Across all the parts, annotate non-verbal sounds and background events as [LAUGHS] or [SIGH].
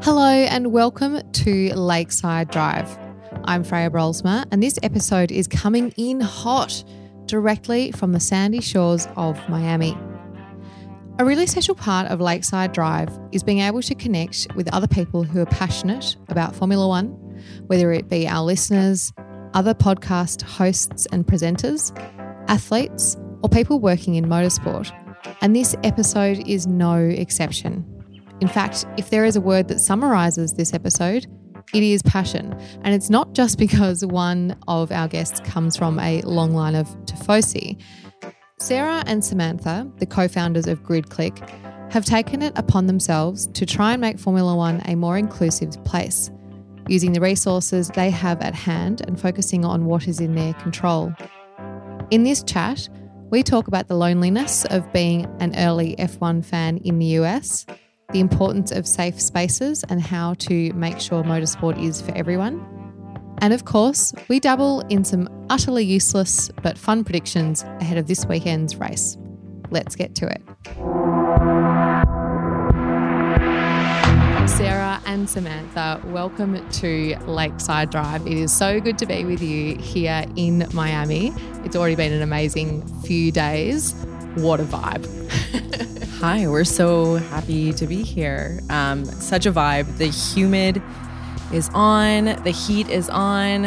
Hello and welcome to Lakeside Drive. I'm Freya Brolsma, and this episode is coming in hot directly from the sandy shores of Miami. A really special part of Lakeside Drive is being able to connect with other people who are passionate about Formula One, whether it be our listeners, other podcast hosts and presenters, athletes, or people working in motorsport. And this episode is no exception. In fact, if there is a word that summarizes this episode, it is passion. And it's not just because one of our guests comes from a long line of Tifosi. Sarah and Samanta, the co founders of Grid Clique, have taken it upon themselves to try and make Formula One a more inclusive place, using the resources they have at hand and focusing on what is in their control. In this chat, we talk about the loneliness of being an early F1 fan in the US the importance of safe spaces and how to make sure motorsport is for everyone. And of course, we dabble in some utterly useless but fun predictions ahead of this weekend's race. Let's get to it. Sarah and Samanta, welcome to Lakeside Drive. It is so good to be with you here in Miami. It's already been an amazing few days. What a vibe! [LAUGHS] Hi, we're so happy to be here. Um, such a vibe. The humid is on, the heat is on.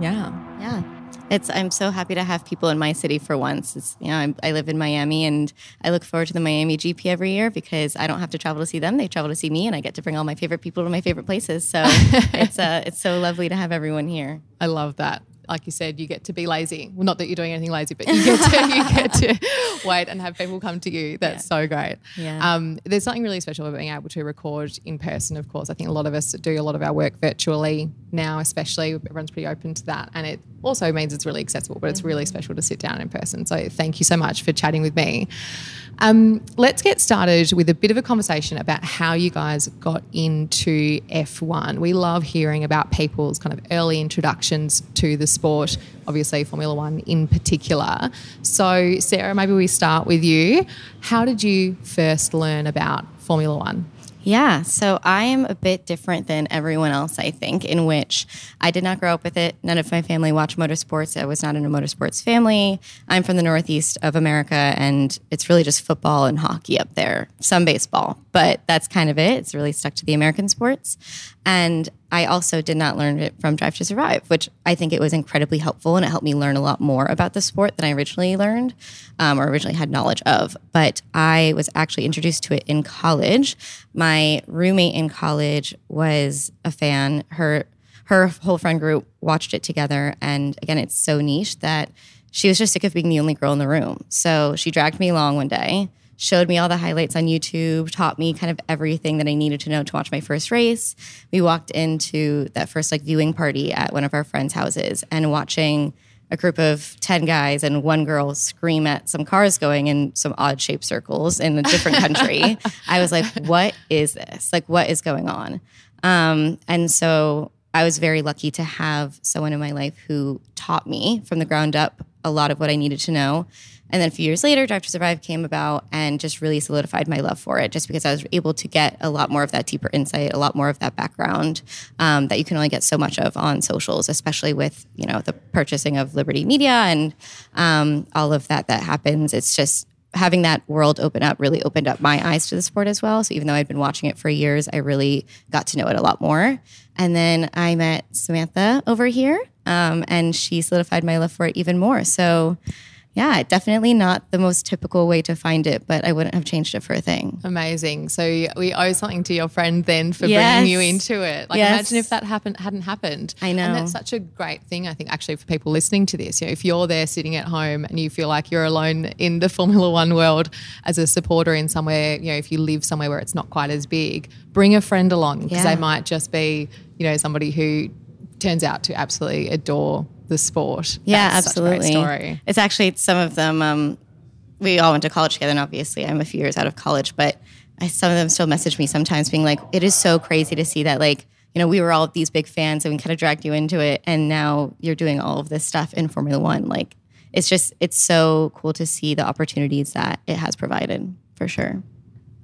Yeah. Yeah. It's I'm so happy to have people in my city for once. It's, you know, I, I live in Miami and I look forward to the Miami GP every year because I don't have to travel to see them; they travel to see me, and I get to bring all my favorite people to my favorite places. So [LAUGHS] it's uh, it's so lovely to have everyone here. I love that like you said, you get to be lazy. Well, not that you're doing anything lazy, but you get to, you [LAUGHS] get to wait and have people come to you. That's yeah. so great. Yeah. Um, there's something really special about being able to record in person, of course. I think a lot of us do a lot of our work virtually now, especially. Everyone's pretty open to that. And it also means it's really accessible, but it's really mm-hmm. special to sit down in person. So thank you so much for chatting with me. Um, let's get started with a bit of a conversation about how you guys got into F1. We love hearing about people's kind of early introductions to the sport, obviously Formula One in particular. So, Sarah, maybe we start with you. How did you first learn about Formula One? Yeah, so I am a bit different than everyone else, I think, in which I did not grow up with it. None of my family watched motorsports. I was not in a motorsports family. I'm from the Northeast of America, and it's really just football and hockey up there, some baseball, but that's kind of it. It's really stuck to the American sports. And I also did not learn it from Drive to Survive, which I think it was incredibly helpful and it helped me learn a lot more about the sport than I originally learned um, or originally had knowledge of. But I was actually introduced to it in college. My roommate in college was a fan. Her her whole friend group watched it together, and again, it's so niche that she was just sick of being the only girl in the room. So she dragged me along one day showed me all the highlights on YouTube, taught me kind of everything that I needed to know to watch my first race. We walked into that first like viewing party at one of our friends' houses and watching a group of 10 guys and one girl scream at some cars going in some odd shaped circles in a different country. [LAUGHS] I was like, what is this? Like, what is going on? Um, and so I was very lucky to have someone in my life who taught me from the ground up a lot of what I needed to know. And then a few years later, to Survive came about and just really solidified my love for it, just because I was able to get a lot more of that deeper insight, a lot more of that background um, that you can only get so much of on socials, especially with you know the purchasing of Liberty Media and um, all of that that happens. It's just having that world open up really opened up my eyes to the sport as well. So even though I'd been watching it for years, I really got to know it a lot more. And then I met Samanta over here, um, and she solidified my love for it even more. So yeah, definitely not the most typical way to find it, but I wouldn't have changed it for a thing. Amazing. So we owe something to your friend then for Yes. bringing you into it. Like Yes. imagine if that happened hadn't happened. I know. And that's such a great thing I think actually for people listening to this. You know, if you're there sitting at home and you feel like you're alone in the [LAUGHS] Formula 1 world as a supporter in somewhere, you know, if you live somewhere where it's not quite as big, bring a friend along because Yeah. they might just be, you know, somebody who turns out to absolutely adore the sport. Yeah, That's such a great absolutely. story. It's actually some of them. Um, we all went to college together, and obviously, I'm a few years out of college, but I, some of them still message me sometimes, being like, "It is so crazy to see that, like, you know, we were all these big fans, and we kind of dragged you into it, and now you're doing all of this stuff in Formula One. Like, it's just, it's so cool to see the opportunities that it has provided, for sure."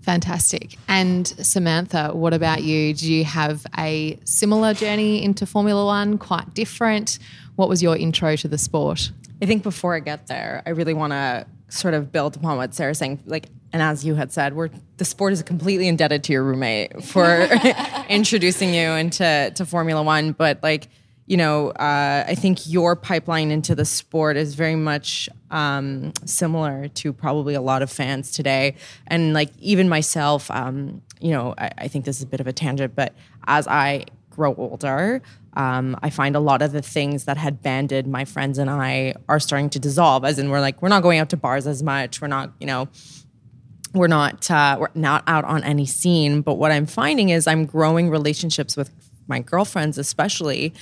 Fantastic. And Samanta, what about you? Do you have a similar journey into Formula One, quite different? What was your intro to the sport? I think before I get there, I really want to sort of build upon what Sarah's saying. Like, and as you had said, we're the sport is completely indebted to your roommate for [LAUGHS] introducing you into to Formula One. But like, you know, uh, I think your pipeline into the sport is very much um, similar to probably a lot of fans today, and like even myself. Um, you know, I, I think this is a bit of a tangent, but as I grow older, um, I find a lot of the things that had banded my friends and I are starting to dissolve. As in, we're like, we're not going out to bars as much. We're not, you know, we're not uh, we're not out on any scene. But what I'm finding is I'm growing relationships with my girlfriends, especially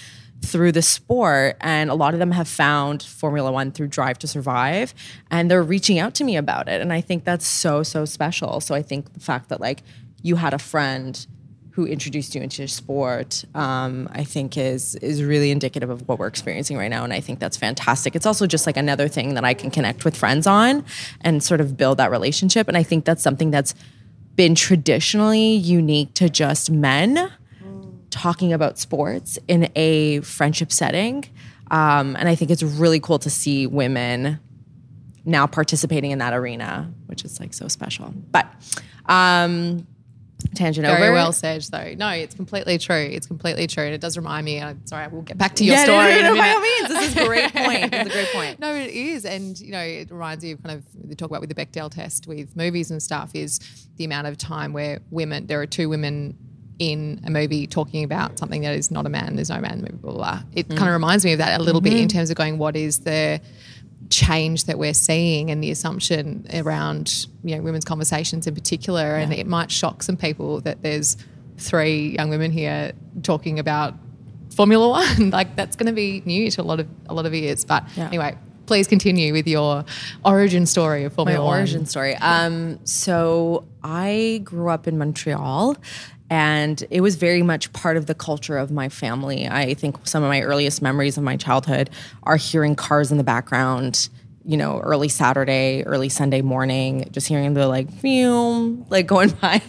through the sport, and a lot of them have found Formula One through Drive to Survive, and they're reaching out to me about it, and I think that's so so special. So I think the fact that like you had a friend who introduced you into sport, um, I think is is really indicative of what we're experiencing right now, and I think that's fantastic. It's also just like another thing that I can connect with friends on and sort of build that relationship, and I think that's something that's been traditionally unique to just men talking about sports in a friendship setting, um, and I think it's really cool to see women now participating in that arena, which is like so special. But um, tangent Very over. well said, though. No, it's completely true. It's completely true. And it does remind me, I'm sorry, we'll get back to your Yeah, no, story. no, in no, a by all means. This is a great [LAUGHS] point. It's a great point. No, it is. And, you know, it reminds me of kind of, they talk about with the Bechdel test with movies and stuff, is the amount of time where women, there are two women in a movie talking about something that is not a man, there's no man the blah, blah, blah. It mm. kind of reminds me of that a little bit in mm-hmm. terms of going, what is the change that we're seeing and the assumption around, you know, women's conversations in particular. And it might shock some people that there's three young women here talking about Formula One. [LAUGHS] like that's going to be new to a lot of a lot of ears. But Yeah. anyway, please continue with your origin story of my Formula One. origin story. Um, so I grew up in Montreal. And it was very much part of the culture of my family. I think some of my earliest memories of my childhood are hearing cars in the background, you know, early Saturday, early Sunday morning, just hearing the like, phew, like going [LAUGHS] by.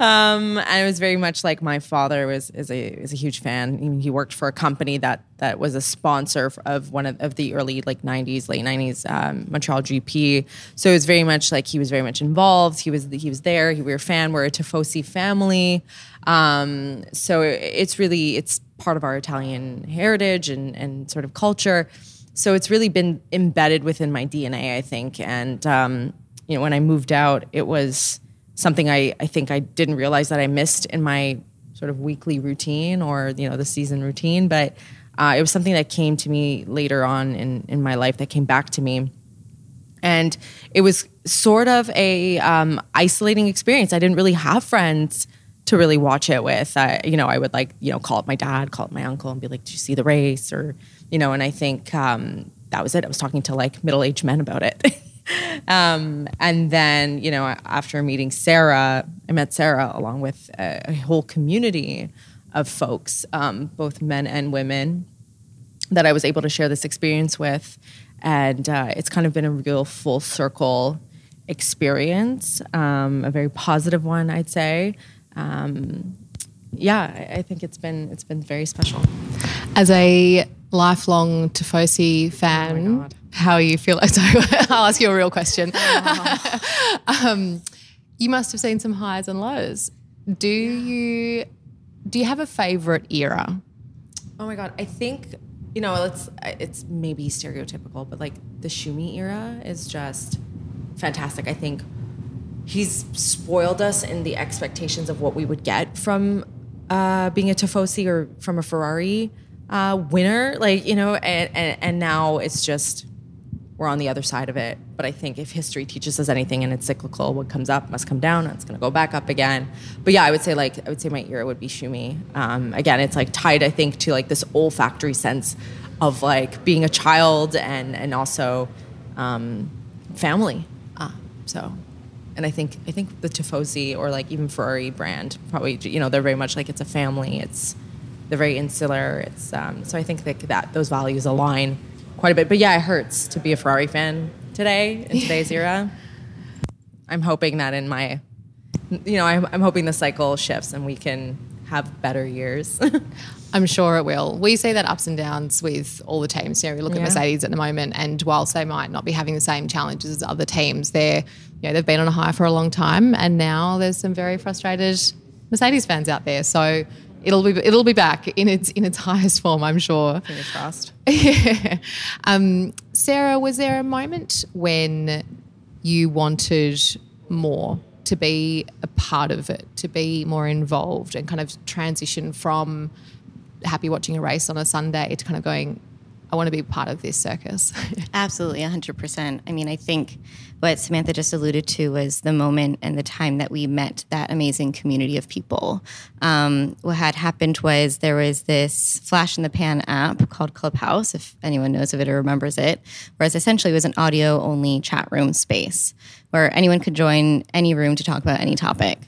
um, and it was very much like my father was is a is a huge fan. He- He worked for a company that that was a sponsor of one of, of the early like '90s, late '90s um, Montreal GP. So it was very much like he was very much involved. He was he was there. We were a fan. We're a Tifosi family. Um, so it's really it's part of our Italian heritage and and sort of culture. So it's really been embedded within my DNA, I think. And um, you know, when I moved out, it was something I, I think I didn't realize that I missed in my sort of weekly routine or you know the season routine, but uh, it was something that came to me later on in in my life that came back to me, and it was sort of a um, isolating experience. I didn't really have friends to really watch it with. I, you know, I would like you know call up my dad, call up my uncle, and be like, "Did you see the race?" or you know, and I think um, that was it. I was talking to like middle aged men about it. [LAUGHS] um, and then, you know, after meeting Sarah, I met Sarah along with a, a whole community of folks, um, both men and women, that I was able to share this experience with. And uh, it's kind of been a real full circle experience, um, a very positive one, I'd say. Um, yeah, I, think it's been it's been very special. As a lifelong Tifosi fan, God. how you feel? [LAUGHS] Sorry, I'll ask you a real question. [LAUGHS] [LAUGHS] um, you must have seen some highs and lows. Do you do you have a favorite era? Oh my god, I think you know it's it's maybe stereotypical, but like the Schumi era is just fantastic. I think he's spoiled us in the expectations of what we would get from uh, being a Tifosi or from a Ferrari uh, winner. Like you know, and, and and now it's just we're on the other side of it. But I think if history teaches us anything and it's cyclical, what comes up must come down. and It's going to go back up again. But yeah, I would say like I would say my era would be Schumi. Um, again, it's like tied I think to like this olfactory sense of like being a child and and also um, family. Uh, so. And I think I think the Tifosi or like even Ferrari brand probably you know they're very much like it's a family. It's they're very insular. It's um, so I think that, that those values align quite a bit. But yeah, it hurts to be a Ferrari fan today in today's era. [LAUGHS] I'm hoping that in my, you know, I'm, I'm hoping the cycle shifts and we can have better years. [LAUGHS] I'm sure it will. We see that ups and downs with all the teams. You know, we look at Mercedes at the moment, and whilst they might not be having the same challenges as other teams, they're you know they've been on a high for a long time, and now there's some very frustrated Mercedes fans out there. So it'll be it'll be back in its in its [LAUGHS] highest form, I'm sure. Fingers crossed. [LAUGHS] Yeah. Um, Sarah, was there a moment when you wanted more to be a part of it, to be more involved, and kind of transition from happy watching a race on a Sunday to kind of going, I want to be part of this circus? [LAUGHS] Absolutely, 100%. I mean, I think what Samanta just alluded to was the moment and the time that we met that amazing community of people. Um, what had happened was there was this flash in the pan app called Clubhouse, if anyone knows of it or remembers it, whereas essentially it was an audio only chat room space where anyone could join any room to talk about any topic.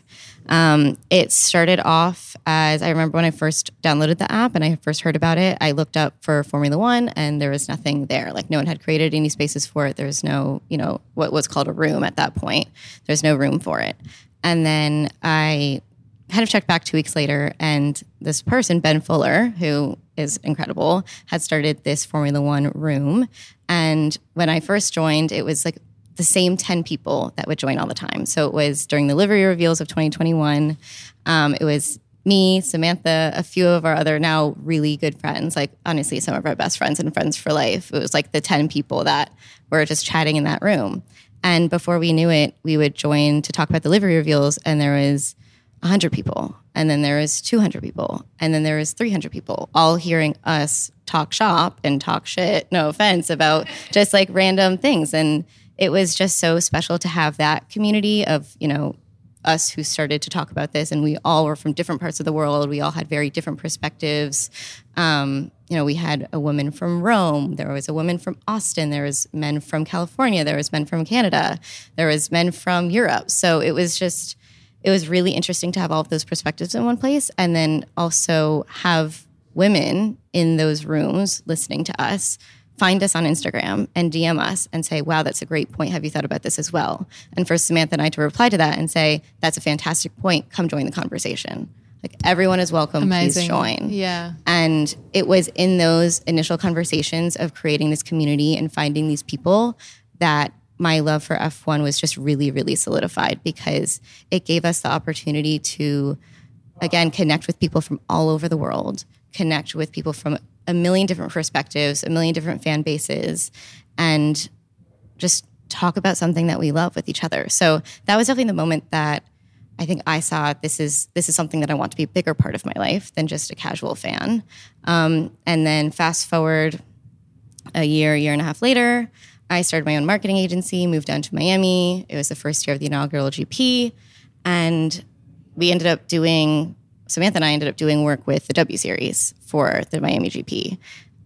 Um, it started off as I remember when I first downloaded the app and I first heard about it. I looked up for Formula One and there was nothing there. Like no one had created any spaces for it. There was no, you know, what was called a room at that point. There's no room for it. And then I kind of checked back two weeks later, and this person, Ben Fuller, who is incredible, had started this Formula One room. And when I first joined, it was like the same 10 people that would join all the time. So it was during the livery reveals of 2021. Um, it was me, Samantha, a few of our other now really good friends, like honestly, some of our best friends and friends for life. It was like the 10 people that were just chatting in that room. And before we knew it, we would join to talk about the livery reveals, and there was 100 people, and then there was 200 people, and then there was 300 people, all hearing us talk shop and talk shit, no offense, about just like random things. And it was just so special to have that community of, you know, us who started to talk about this, and we all were from different parts of the world. We all had very different perspectives. Um, you know, we had a woman from Rome. There was a woman from Austin. There was men from California. There was men from Canada. There was men from Europe. So it was just, it was really interesting to have all of those perspectives in one place, and then also have women in those rooms listening to us find us on Instagram and DM us and say, wow, that's a great point. Have you thought about this as well? And for Samanta and I to reply to that and say, that's a fantastic point. Come join the conversation. Like everyone is welcome. Amazing. Please join. Yeah. And it was in those initial conversations of creating this community and finding these people that my love for F1 was just really, really solidified because it gave us the opportunity to, again, connect with people from all over the world, connect with people from a million different perspectives, a million different fan bases, and just talk about something that we love with each other. So that was definitely the moment that I think I saw this is this is something that I want to be a bigger part of my life than just a casual fan. Um, and then fast forward a year, year and a half later, I started my own marketing agency, moved down to Miami. It was the first year of the inaugural GP, and we ended up doing Samanta and I ended up doing work with the W Series for the Miami GP.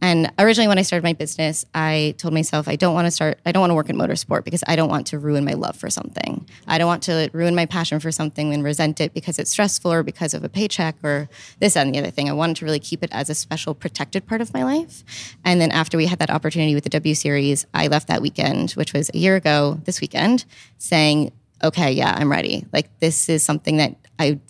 And originally, when I started my business, I told myself I don't want to start, I don't want to work in motorsport because I don't want to ruin my love for something. I don't want to ruin my passion for something and resent it because it's stressful or because of a paycheck or this and the other thing. I wanted to really keep it as a special, protected part of my life. And then after we had that opportunity with the W Series, I left that weekend, which was a year ago this weekend, saying, okay, yeah, I'm ready. Like, this is something that I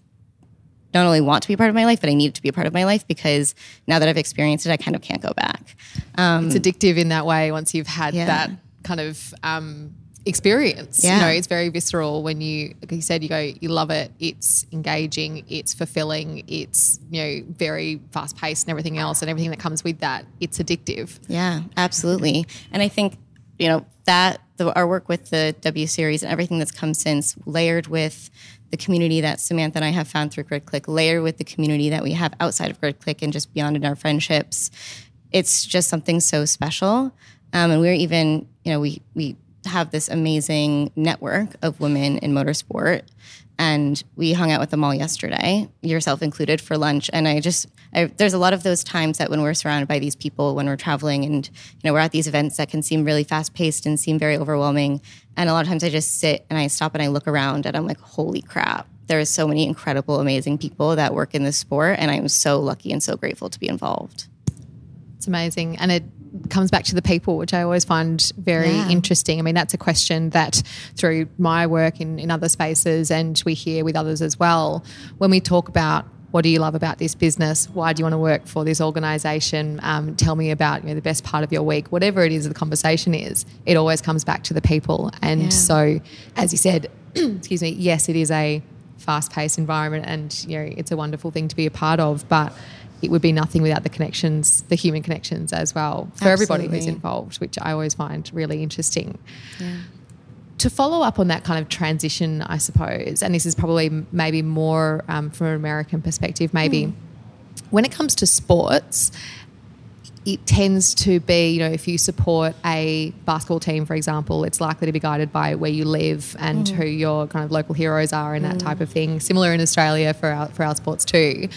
not only want to be a part of my life, but I need it to be a part of my life because now that I've experienced it, I kind of can't go back. Um, it's addictive in that way once you've had yeah. that kind of um, experience. Yeah. You know, it's very visceral when you, like you said, you go, you love it. It's engaging. It's fulfilling. It's, you know, very fast paced and everything else and everything that comes with that. It's addictive. Yeah, absolutely. And I think, you know, that the, our work with the W series and everything that's come since, layered with the community that Samanta and I have found through Grid Clique, layer with the community that we have outside of Grid Clique and just beyond in our friendships. It's just something so special. Um, and we're even, you know, we we have this amazing network of women in motorsport. And we hung out with them all yesterday, yourself included, for lunch. And I just, I, there's a lot of those times that when we're surrounded by these people, when we're traveling and, you know, we're at these events that can seem really fast paced and seem very overwhelming. And a lot of times I just sit and I stop and I look around and I'm like, holy crap, there's so many incredible, amazing people that work in this sport. And I'm so lucky and so grateful to be involved. It's amazing. And it comes back to the people, which I always find very yeah. interesting. I mean, that's a question that through my work in, in other spaces and we hear with others as well, when we talk about what do you love about this business? Why do you want to work for this organization? Um, tell me about you know, the best part of your week. Whatever it is the conversation is, it always comes back to the people. And yeah. so, as you said, [CLEARS THROAT] excuse me, yes, it is a fast-paced environment, and you know it's a wonderful thing to be a part of. But it would be nothing without the connections, the human connections as well for Absolutely. everybody who's involved, which I always find really interesting. Yeah. To follow up on that kind of transition, I suppose, and this is probably maybe more um, from an American perspective, maybe mm. when it comes to sports, it tends to be, you know, if you support a basketball team, for example, it's likely to be guided by where you live and mm. who your kind of local heroes are and that mm. type of thing. Similar in Australia for our, for our sports too.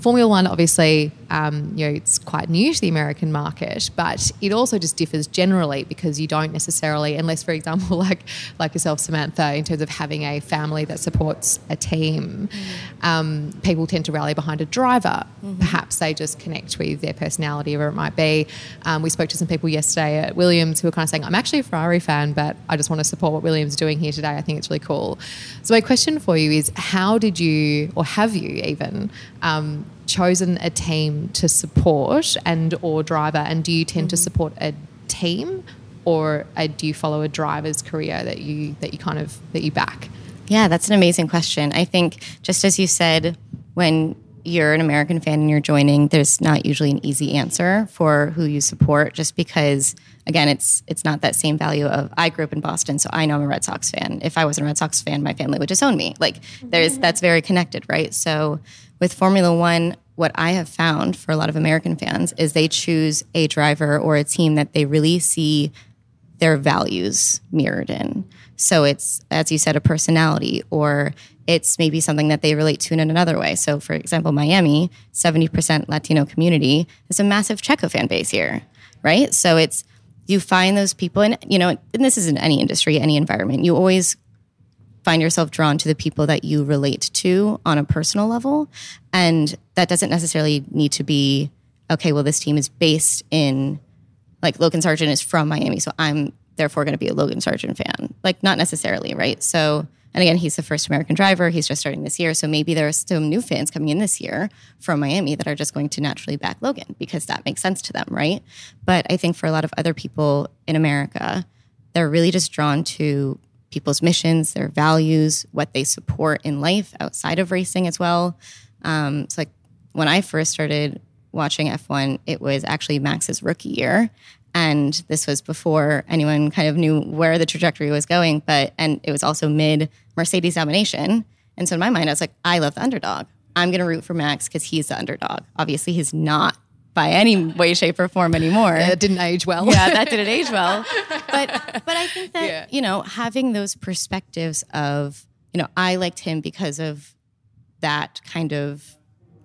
Formula One, obviously, um, you know, it's quite new to the American market, but it also just differs generally because you don't necessarily, unless, for example, [LAUGHS] like like yourself, Samanta, in terms of having a family that supports a team, mm-hmm. um, people tend to rally behind a driver. Mm-hmm. Perhaps they just connect with their personality, or it might be. Um, we spoke to some people yesterday at Williams who were kind of saying, "I'm actually a Ferrari fan, but I just want to support what Williams is doing here today. I think it's really cool." So, my question for you is, how did you, or have you even? Chosen a team to support and or driver and do you tend mm-hmm. to support a team or a, do you follow a driver's career that you that you kind of that you back? Yeah that's an amazing question. I think just as you said when you're an american fan and you're joining there's not usually an easy answer for who you support just because again it's it's not that same value of i grew up in boston so i know i'm a red sox fan. If i wasn't a red sox fan my family would disown me. Like there's that's very connected right? So with Formula One, what I have found for a lot of American fans is they choose a driver or a team that they really see their values mirrored in. So it's, as you said, a personality, or it's maybe something that they relate to in another way. So, for example, Miami, 70% Latino community, there's a massive Checo fan base here, right? So it's, you find those people, and you know, and this is in any industry, any environment, you always find yourself drawn to the people that you relate to on a personal level. And that doesn't necessarily need to be, okay, well, this team is based in, like, Logan Sargent is from Miami. So I'm therefore going to be a Logan Sargent fan. Like, not necessarily, right? So, and again, he's the first American driver. He's just starting this year. So maybe there are some new fans coming in this year from Miami that are just going to naturally back Logan because that makes sense to them, right? But I think for a lot of other people in America, they're really just drawn to people's missions, their values, what they support in life outside of racing as well. Um, it's like when I first started watching F1, it was actually Max's rookie year. And this was before anyone kind of knew where the trajectory was going. But, and it was also mid Mercedes domination. And so in my mind, I was like, I love the underdog. I'm going to root for Max because he's the underdog. Obviously, he's not by any way, shape, or form anymore. Yeah, it didn't age well. yeah, that didn't age well. [LAUGHS] But but I think that yeah. you know having those perspectives of you know I liked him because of that kind of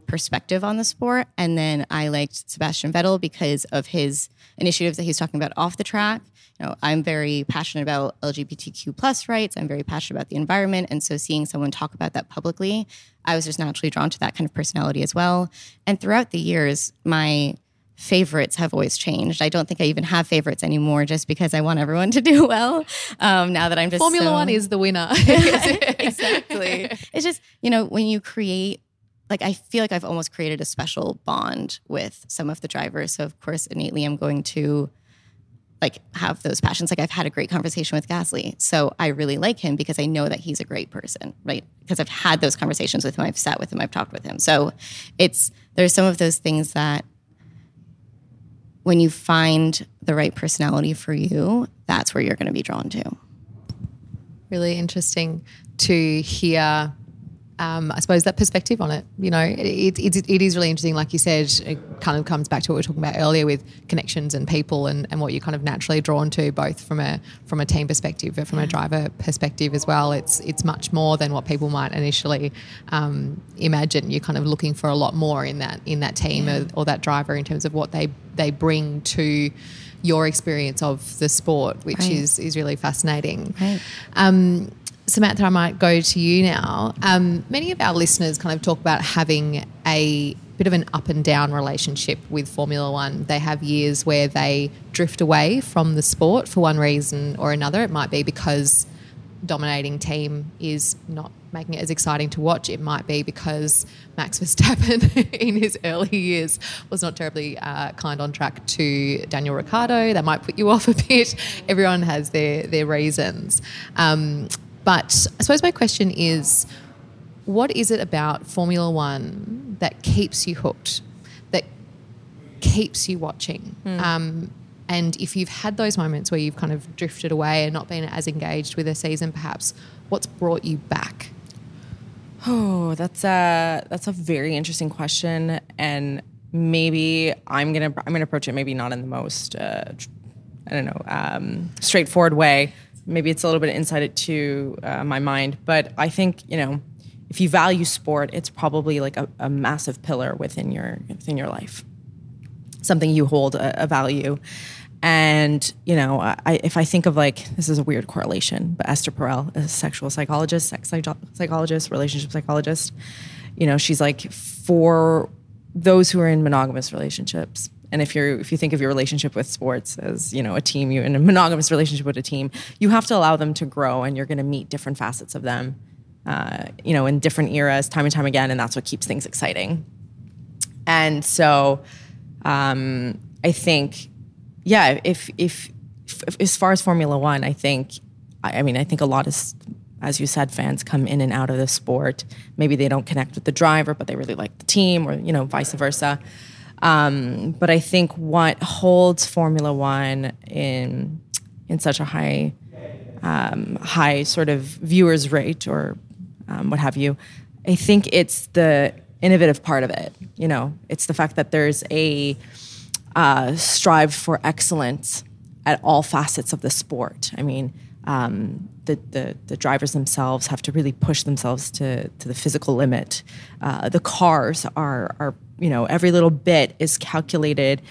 perspective on the sport. And then I liked Sebastian Vettel because of his initiatives that he's talking about off the track. You know, I'm very passionate about LGBTQ plus rights. I'm very passionate about the environment. And so seeing someone talk about that publicly, I was just naturally drawn to that kind of personality as well. And throughout the years, my favorites have always changed. I don't think I even have favorites anymore just because I want everyone to do well. Um, now that I'm just Formula so- One is the winner. [LAUGHS] [LAUGHS] exactly. It's just, you know, when you create, like, I feel like I've almost created a special bond with some of the drivers. So, of course, innately, I'm going to like have those passions. Like, I've had a great conversation with Gasly. So, I really like him because I know that he's a great person, right? Because I've had those conversations with him, I've sat with him, I've talked with him. So, it's, there's some of those things that when you find the right personality for you, that's where you're going to be drawn to. really interesting to hear. Um, I suppose that perspective on it, you know, it, it, it is really interesting. Like you said, it kind of comes back to what we were talking about earlier with connections and people and, and what you're kind of naturally drawn to, both from a from a team perspective, but from a driver perspective as well. It's it's much more than what people might initially um, imagine. You're kind of looking for a lot more in that in that team or, or that driver in terms of what they they bring to your experience of the sport, which Right. is is really fascinating. Right. Um, Samanta, I might go to you now. Um, many of our listeners kind of talk about having a bit of an up and down relationship with Formula One. They have years where they drift away from the sport for one reason or another. It might be because dominating team is not making it as exciting to watch. It might be because Max Verstappen [LAUGHS] in his early years was not terribly uh, kind on track to Daniel Ricciardo. That might put you [LAUGHS] off a bit. Everyone has their their reasons. Um, but I suppose my question is, what is it about Formula One that keeps you hooked? That keeps you watching? Um, and if you've had those moments where you've kind of drifted away and not been as engaged with a season, perhaps, what's brought you back? Oh, that's a that's a very interesting question, and maybe I'm gonna I'm gonna approach it maybe not in the most uh, I don't know um, straightforward way. Maybe it's a little bit of insight to uh, my mind, but I think you know if you value sport, it's probably like a, a massive pillar within your within your life, something you hold a, a value. And you know, I, if I think of like this is a weird correlation, but Esther Perel, a sexual psychologist, sex psycho- psychologist, relationship psychologist, you know, she's like for those who are in monogamous relationships. And if you're if you think of your relationship with sports as you know a team, you in a monogamous relationship with a team, you have to allow them to grow, and you're going to meet different facets of them, uh, you know, in different eras, time and time again, and that's what keeps things exciting. And so, um, I think yeah, if, if if as far as Formula One, I think, I, I mean, I think a lot of, as you said, fans come in and out of the sport. Maybe they don't connect with the driver, but they really like the team, or you know, vice versa. Um, but I think what holds Formula One in in such a high um, high sort of viewers rate or um, what have you, I think it's the innovative part of it. You know, it's the fact that there's a uh, strive for excellence at all facets of the sport. I mean, um, the, the the drivers themselves have to really push themselves to to the physical limit. Uh, the cars are are you know every little bit is calculated.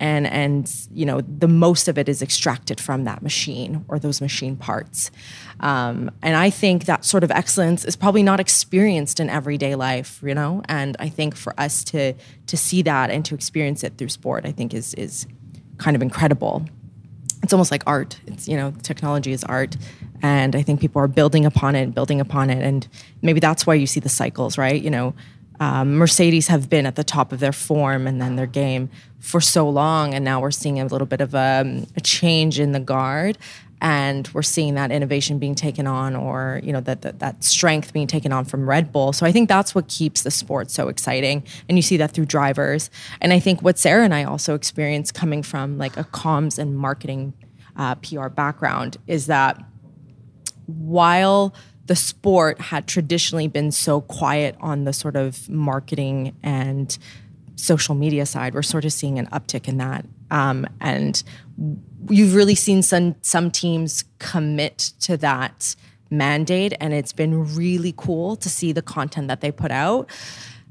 And, and you know the most of it is extracted from that machine or those machine parts, um, and I think that sort of excellence is probably not experienced in everyday life, you know. And I think for us to to see that and to experience it through sport, I think is is kind of incredible it's almost like art. It's you know, technology is art, and I think people are building upon it, building upon it, and maybe that's why you see the cycles, right? You know, um, Mercedes have been at the top of their form and then their game for so long, and now we're seeing a little bit of a, a change in the guard, and we're seeing that innovation being taken on, or you know, that, that that strength being taken on from Red Bull. So I think that's what keeps the sport so exciting, and you see that through drivers. And I think what Sarah and I also experience coming from like a comms and marketing uh, PR background is that while the sport had traditionally been so quiet on the sort of marketing and social media side, we're sort of seeing an uptick in that. Um, and you've really seen some some teams commit to that mandate, and it's been really cool to see the content that they put out.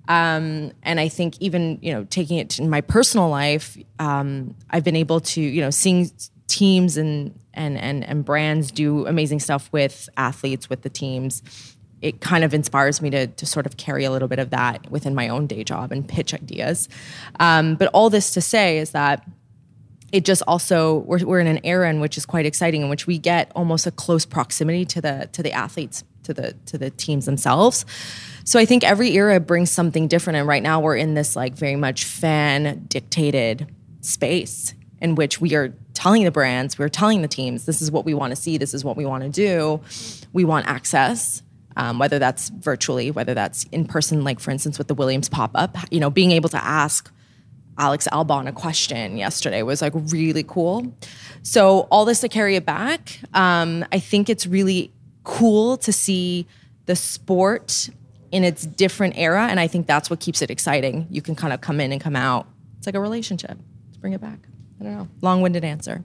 Um, and I think even you know taking it to my personal life, um, I've been able to you know seeing teams and and and and brands do amazing stuff with athletes with the teams. It kind of inspires me to to sort of carry a little bit of that within my own day job and pitch ideas. Um, but all this to say is that it just also we're, we're in an era in which is quite exciting in which we get almost a close proximity to the to the athletes to the to the teams themselves so i think every era brings something different and right now we're in this like very much fan dictated space in which we are telling the brands we're telling the teams this is what we want to see this is what we want to do we want access um, whether that's virtually whether that's in person like for instance with the williams pop-up you know being able to ask Alex Albon a question yesterday was like really cool. So all this to carry it back, um, I think it's really cool to see the sport in its different era, and I think that's what keeps it exciting. You can kind of come in and come out. It's like a relationship. Let's bring it back. I don't know. Long-winded answer.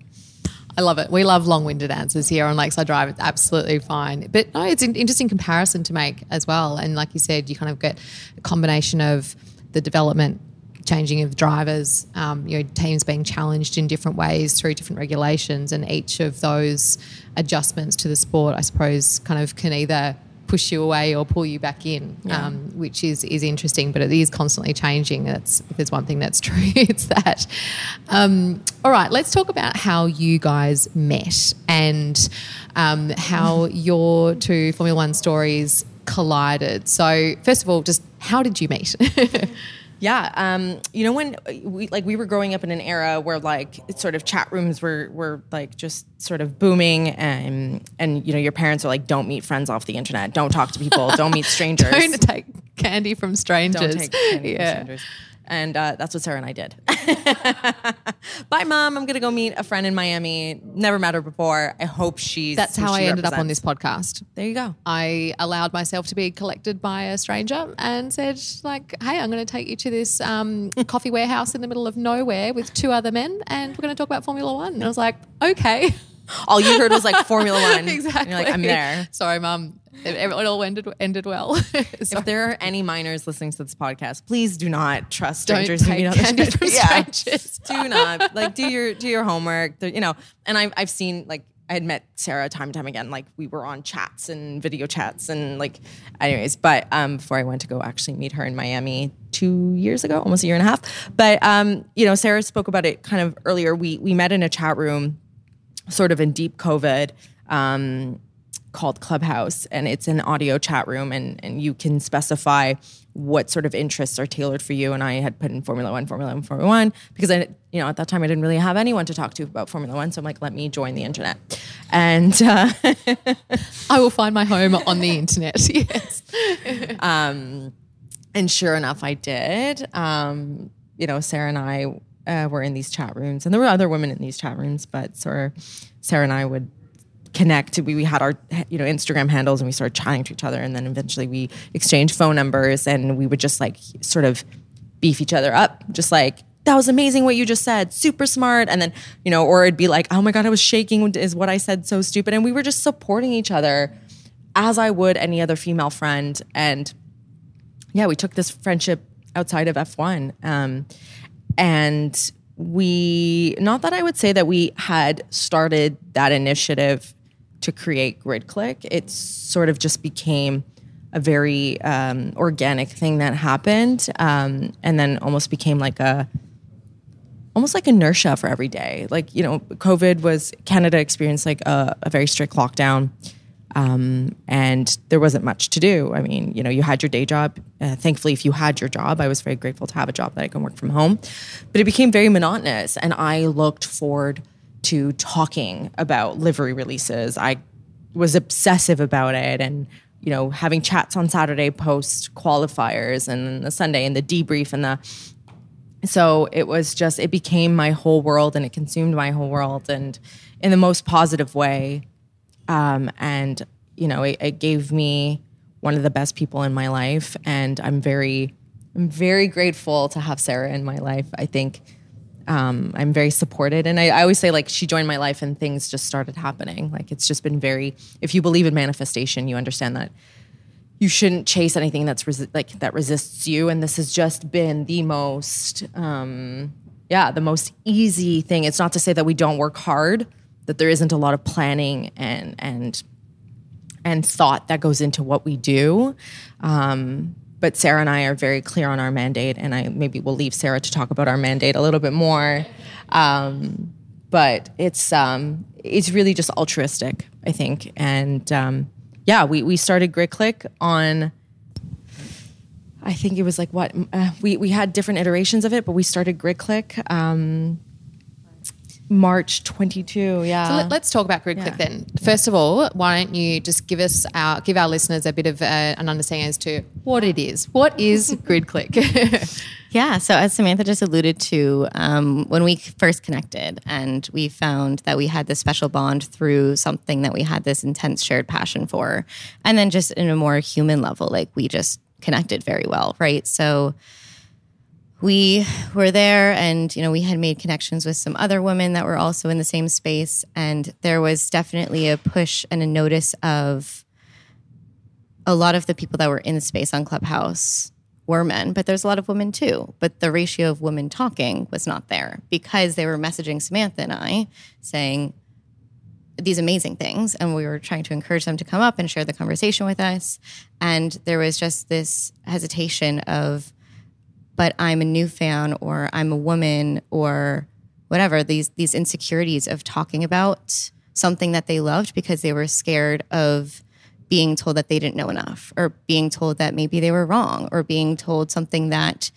I love it. We love long-winded answers here on Lakeside Drive. It's absolutely fine. But no, it's an interesting comparison to make as well. And like you said, you kind of get a combination of the development changing of drivers, um, you know, teams being challenged in different ways through different regulations, and each of those adjustments to the sport, I suppose, kind of can either push you away or pull you back in, yeah. um, which is is interesting. But it is constantly changing. That's if there's one thing that's [LAUGHS] true, it's that. Um, all right, let's talk about how you guys met and um, how [LAUGHS] your two Formula One stories collided. So, first of all, just how did you meet? [LAUGHS] Yeah, um, you know when we like we were growing up in an era where like sort of chat rooms were were like just sort of booming, and and you know your parents are like, don't meet friends off the internet, don't talk to people, don't meet [LAUGHS] strangers, don't take candy from strangers, candy [LAUGHS] yeah. from strangers. And uh, that's what Sarah and I did. [LAUGHS] Bye, mom. I'm gonna go meet a friend in Miami. Never met her before. I hope she's. That's how she I ended up on this podcast. There you go. I allowed myself to be collected by a stranger and said, like, "Hey, I'm going to take you to this um, [LAUGHS] coffee warehouse in the middle of nowhere with two other men, and we're going to talk about Formula One." And I was like, "Okay." [LAUGHS] All you heard was like Formula [LAUGHS] One. exactly. You're like, I'm there. Sorry, mom. It, it all ended ended well. [LAUGHS] if there are any minors listening to this podcast, please do not trust strangers. Don't strangers. take candy from [LAUGHS] yeah. strangers. do not like do your do your homework. you know, and I've I've seen like I had met Sarah time and time again. Like we were on chats and video chats and like, anyways. But um, before I went to go actually meet her in Miami two years ago, almost a year and a half. But um, you know, Sarah spoke about it kind of earlier. We we met in a chat room, sort of in deep COVID. Um, called Clubhouse, and it's an audio chat room, and and you can specify what sort of interests are tailored for you. And I had put in Formula One, Formula One, Formula One, because I, you know, at that time I didn't really have anyone to talk to about Formula One. So I'm like, let me join the internet, and uh, [LAUGHS] I will find my home on the internet. [LAUGHS] yes. um, and sure enough, I did. Um, you know, Sarah and I uh, were in these chat rooms, and there were other women in these chat rooms, but Sarah, Sarah and I would connect. We, we had our you know Instagram handles and we started chatting to each other, and then eventually we exchanged phone numbers, and we would just like sort of beef each other up, just like that was amazing what you just said, super smart, and then you know, or it'd be like, oh my god, I was shaking. Is what I said so stupid? And we were just supporting each other as I would any other female friend, and yeah, we took this friendship outside of F1, um, and we not that I would say that we had started that initiative to create Grid Clique. It sort of just became a very um, organic thing that happened, um, and then almost became like a almost like inertia for every day. Like you know, COVID was Canada experienced like a, a very strict lockdown. Um, and there wasn't much to do. I mean, you know, you had your day job. Uh, thankfully, if you had your job, I was very grateful to have a job that I can work from home. But it became very monotonous, and I looked forward to talking about livery releases. I was obsessive about it and you know having chats on Saturday post qualifiers and the Sunday and the debrief and the so it was just it became my whole world and it consumed my whole world and in the most positive way um, and you know it, it gave me one of the best people in my life and i'm very i'm very grateful to have sarah in my life i think um, I'm very supported. And I, I, always say, like, she joined my life and things just started happening. Like, it's just been very, if you believe in manifestation, you understand that you shouldn't chase anything that's resi- like that resists you and this has just been the most um yeah the most easy thing it's not to say that we don't work hard that there isn't a lot of planning and and and thought that goes into what we do um but Sarah and I are very clear on our mandate, and I maybe we'll leave Sarah to talk about our mandate a little bit more. Um, but it's um, it's really just altruistic, I think, and um, yeah, we we started Grid Clique on. I think it was like what uh, we we had different iterations of it, but we started Grid Clique um, March 22. Yeah. So let, us talk about Grid Clique then. First of all, why don't you just give us our give our listeners a bit of uh, an understanding as to what it is. What is [LAUGHS] Grid Clique? [LAUGHS] yeah. So as Samantha just alluded to, um, when we first connected, and we found that we had this special bond through something that we had this intense shared passion for, and then just in a more human level, like we just connected very well, right? So we were there and you know we had made connections with some other women that were also in the same space. And there was definitely a push and a notice of a lot of the people that were in the space on clubhouse were men but there's a lot of women too. But the ratio of women talking was not there because they were messaging samanta and i saying these amazing things. And we were trying to encourage them to come up and share the conversation with us. And there was just this hesitation of but I'm a new fan or I'm a woman or whatever these these insecurities of talking about something that they loved because they were scared of being told that they didn't know enough or being told that maybe they were wrong or being told something that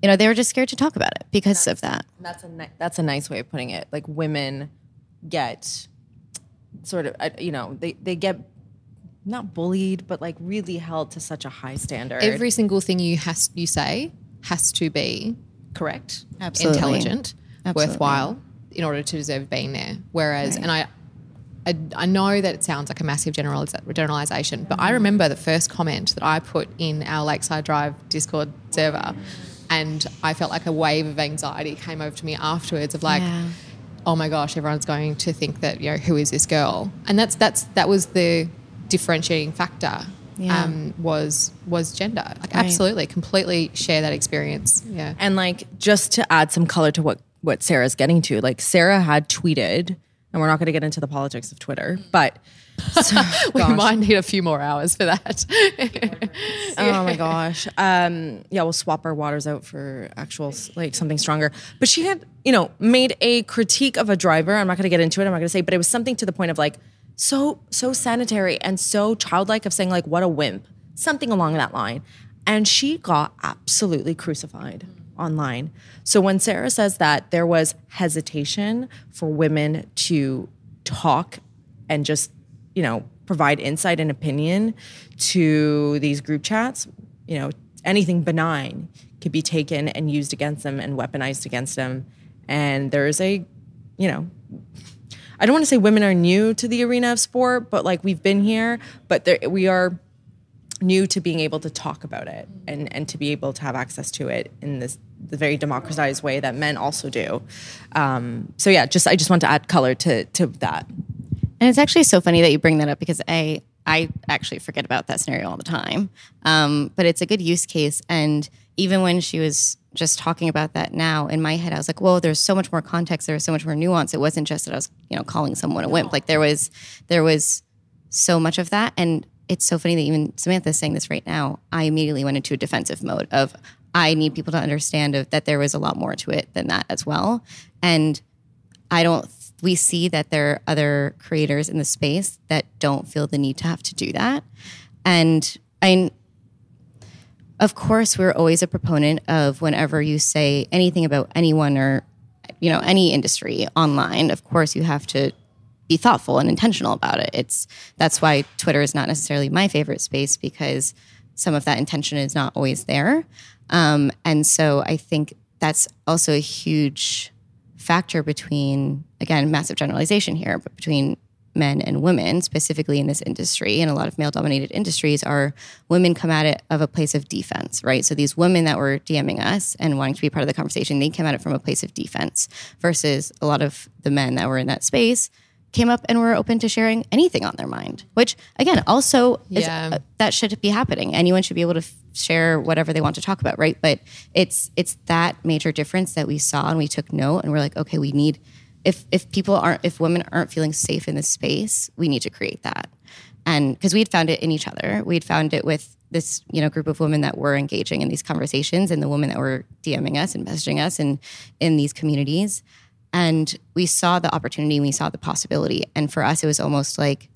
you know they were just scared to talk about it because of that that's a ni- that's a nice way of putting it like women get sort of uh, you know they they get not bullied, but like really held to such a high standard. Every single thing you has you say has to be correct, Absolutely. intelligent, Absolutely. worthwhile in order to deserve being there. Whereas, and I, I, I know that it sounds like a massive generaliza- generalization, but I remember the first comment that I put in our Lakeside Drive Discord server, and I felt like a wave of anxiety came over to me afterwards of like. Yeah. Oh my gosh! Everyone's going to think that you know who is this girl, and that's that's that was the differentiating factor Yeah. um, was was gender. Like absolutely, completely share that experience. Yeah. and like just to add some color to what what Sarah's getting to, like Sarah had tweeted, and we're not going to get into the politics of Twitter, but [LAUGHS] so- we gosh. might need a few more hours for that. [LAUGHS] Oh my gosh. Um, yeah, we'll swap our waters out for actual like something stronger. But she had, you know, made a critique of a driver. I'm not going to get into it. I'm not going to say, but it was something to the point of like so so sanitary and so childlike of saying like what a wimp, something along that line. And she got absolutely crucified online. So when Sarah says that there was hesitation for women to talk and just, you know, provide insight and opinion to these group chats, you know, anything benign could be taken and used against them and weaponized against them. And there's a, you know, I don't want to say women are new to the arena of sport, but like we've been here, but there, we are new to being able to talk about it and, and to be able to have access to it in this the very democratized way that men also do. Um, so yeah, just I just want to add color to to that. And it's actually so funny that you bring that up because I I actually forget about that scenario all the time. Um, but it's a good use case. And even when she was just talking about that now, in my head, I was like, "Whoa, there's so much more context. There was so much more nuance. It wasn't just that I was, you know, calling someone a wimp. Like there was there was so much of that. And it's so funny that even Samanta's saying this right now. I immediately went into a defensive mode of I need people to understand of, that there was a lot more to it than that as well. And I don't. We see that there are other creators in the space that don't feel the need to have to do that, and I. Of course, we're always a proponent of whenever you say anything about anyone or, you know, any industry online. Of course, you have to be thoughtful and intentional about it. It's that's why Twitter is not necessarily my favorite space because some of that intention is not always there. Um, and so I think that's also a huge factor between again massive generalization here, but between men and women specifically in this industry and a lot of male dominated industries are women come at it of a place of defense right so these women that were dming us and wanting to be part of the conversation they came at it from a place of defense versus a lot of the men that were in that space came up and were open to sharing anything on their mind, which again, also is, Yeah. uh, that should be happening. Anyone should be able to f- share whatever they want to talk about, right? But it's it's that major difference that we saw and we took note and we're like, okay, we need if if people aren't if women aren't feeling safe in this space, we need to create that. And because we'd found it in each other, we'd found it with this you know group of women that were engaging in these conversations and the women that were DMing us and messaging us and in these communities. And we saw the opportunity, we saw the possibility. And for us, it was almost like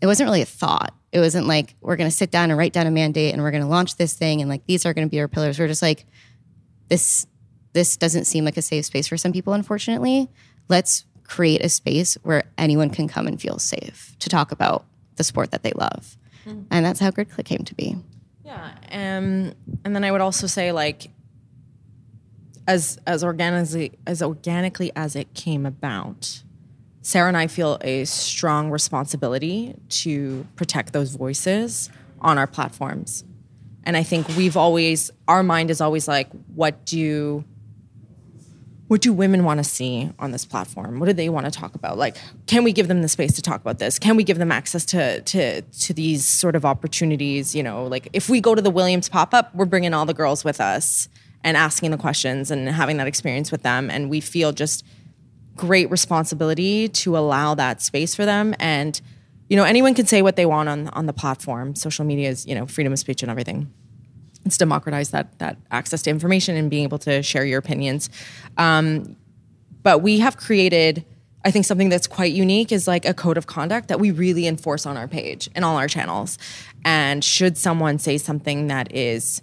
it wasn't really a thought. It wasn't like we're going to sit down and write down a mandate and we're going to launch this thing and like these are going to be our pillars. We're just like this this doesn't seem like a safe space for some people unfortunately. Let's create a space where anyone can come and feel safe to talk about the sport that they love. And that's how Grid Clique came to be. Yeah, um, and then I would also say like as as organically as organically as it came about, Sarah and I feel a strong responsibility to protect those voices on our platforms. And I think we've always our mind is always like, what do what do women want to see on this platform? What do they want to talk about? Like, can we give them the space to talk about this? Can we give them access to to to these sort of opportunities? You know, like if we go to the Williams pop up, we're bringing all the girls with us and asking the questions and having that experience with them, and we feel just great responsibility to allow that space for them and you know anyone can say what they want on on the platform social media is you know freedom of speech and everything it's democratized that that access to information and being able to share your opinions. Um, but we have created i think something that's quite unique is like a code of conduct that we really enforce on our page and all our channels. And should someone say something that is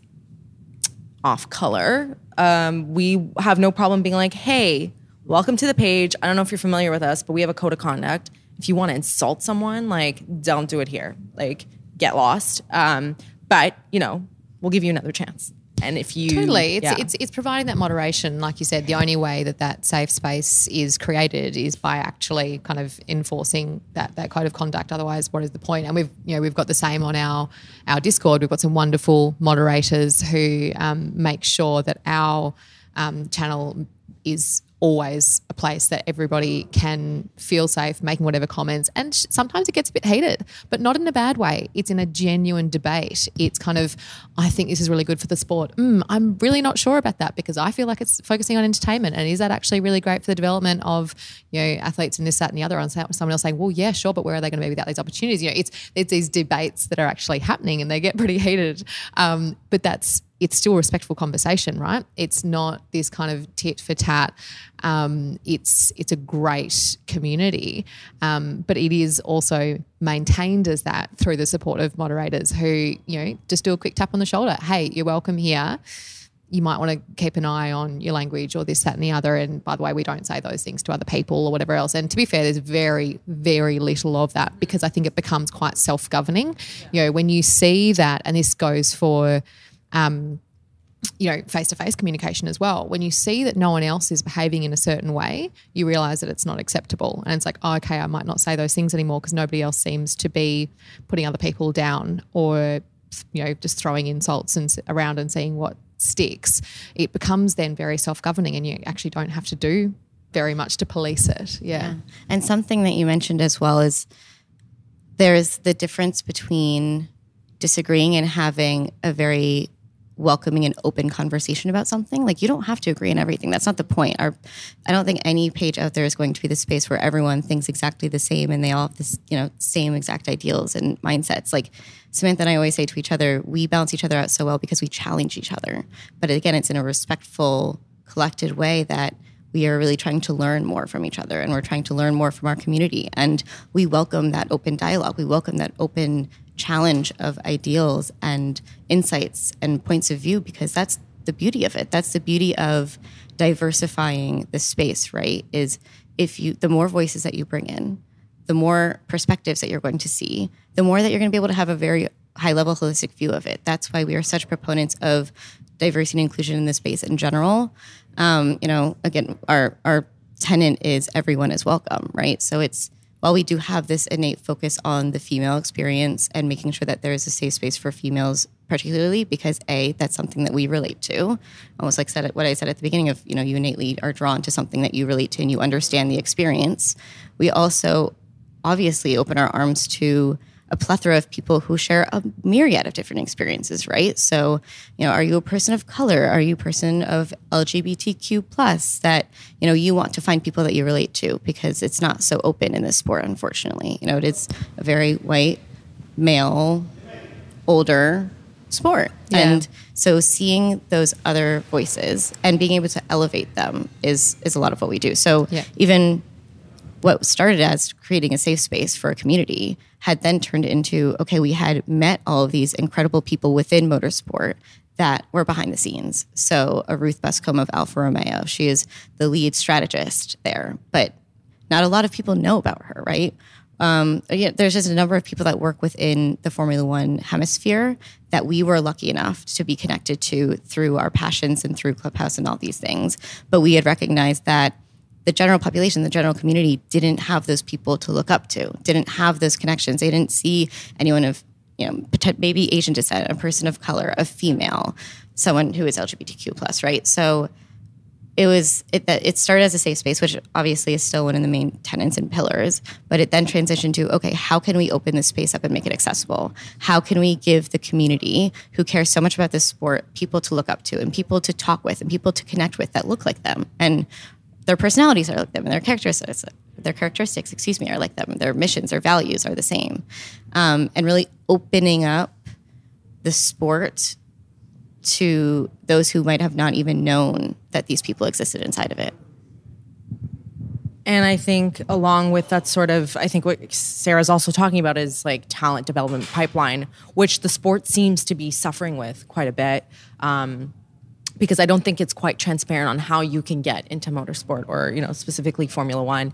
off color um, we have no problem being like hey welcome to the page. I don't know if you're familiar with us but we have a code of conduct. If you want to insult someone like don't do it here. Like get lost. Um, but you know we'll give you another chance and if you Totally. It's, yeah. it's it's providing that moderation. Like you said, the only way that that safe space is created is by actually kind of enforcing that, that code of conduct. Otherwise, what is the point? And we've you know we've got the same on our our Discord. We've got some wonderful moderators who um, make sure that our um, channel is always a place that everybody can feel safe making whatever comments. And sh- sometimes it gets a bit heated but not in a bad way. It's in a genuine debate. It's kind of i think this is really good for the sport. Mm, i'm really not sure about that because i feel like it's focusing on entertainment. And is that actually really great for the development of you know athletes and this that and the other? And someone else saying well yeah sure but where are they going to be without these opportunities? You know it's it's these debates that are actually happening and they get pretty heated. Um, but that's it's still a respectful conversation, right? It's not this kind of tit for tat. Um, it's it's a great community, um, but it is also maintained as that through the support of moderators who you know just do a quick tap on the shoulder. Hey, you're welcome here. You might want to keep an eye on your language or this, that, and the other. And by the way, we don't say those things to other people or whatever else. And to be fair, there's very, very little of that because I think it becomes quite self governing. You know, when you see that, and this goes for um, you know, face to face communication as well. When you see that no one else is behaving in a certain way, you realize that it's not acceptable. And it's like, oh, okay, I might not say those things anymore because nobody else seems to be putting other people down or, you know, just throwing insults and around and seeing what sticks. It becomes then very self governing and you actually don't have to do very much to police it. Yeah. And something that you mentioned as well is there's the difference between disagreeing and having a very welcoming and open conversation about something. Like you don't have to agree on everything. That's not the point. Our, I don't think any page out there is going to be the space where everyone thinks exactly the same and they all have this, you know, same exact ideals and mindsets. Like Samanta and I always say to each other, we balance each other out so well because we challenge each other. But again, it's in a respectful, collected way that we are really trying to learn more from each other and we're trying to learn more from our community and we welcome that open dialogue we welcome that open challenge of ideals and insights and points of view because that's the beauty of it. That's the beauty of diversifying the space right? Is if you the more voices that you bring in the more perspectives that you're going to see the more that you're going to be able to have a very high level holistic view of it. That's why we are such proponents of diversity and inclusion in the space in general. Um, you know, again, our our tenant is everyone is welcome, right? So it's while we do have this innate focus on the female experience and making sure that there is a safe space for females particularly because a that's something that we relate to. Almost like said what i said at the beginning of you know you innately are drawn to something that you relate to and you understand the experience. We also obviously open our arms to a plethora of people who share a myriad of different experiences, right? So, you know, are you a person of color? Are you a person of LGBTQ plus that, you know, you want to find people that you relate to because it's not so open in this sport, unfortunately. You know, it is a very white, male, older sport. Yeah. And so seeing those other voices and being able to elevate them is is a lot of what we do. So Yeah. even what started as creating a safe space for a community had then turned into okay, we had met all of these incredible people within motorsport that were behind the scenes. So a Ruth Buscombe of Alfa Romeo, she is the lead strategist there, but not a lot of people know about her, right? Um, yeah, there's just a number of people that work within the Formula One hemisphere that we were lucky enough to be connected to through our passions and through Clubhouse and all these things. But we had recognized that the general population, the general community didn't have those people to look up to, didn't have those connections. They didn't see anyone of, you know, maybe Asian descent, a person of color, a female, someone who is LGBTQ plus, right? So it was it that it started as a safe space, which obviously is still one of the main tenants and pillars. But it then transitioned to okay, how can we open this space up and make it accessible? How can we give the community who cares so much about this sport people to look up to and people to talk with and people to connect with that look like them and their personalities are like them and their characteristics their characteristics excuse me are like them their missions their values are the same um, and really opening up the sport to those who might have not even known that these people existed inside of it. And I think along with that sort of, I think what Sarah's also talking about is like talent development pipeline, which the sport seems to be suffering with quite a bit. Um, because I don't think it's quite transparent on how you can get into motorsport or, you know, specifically Formula One.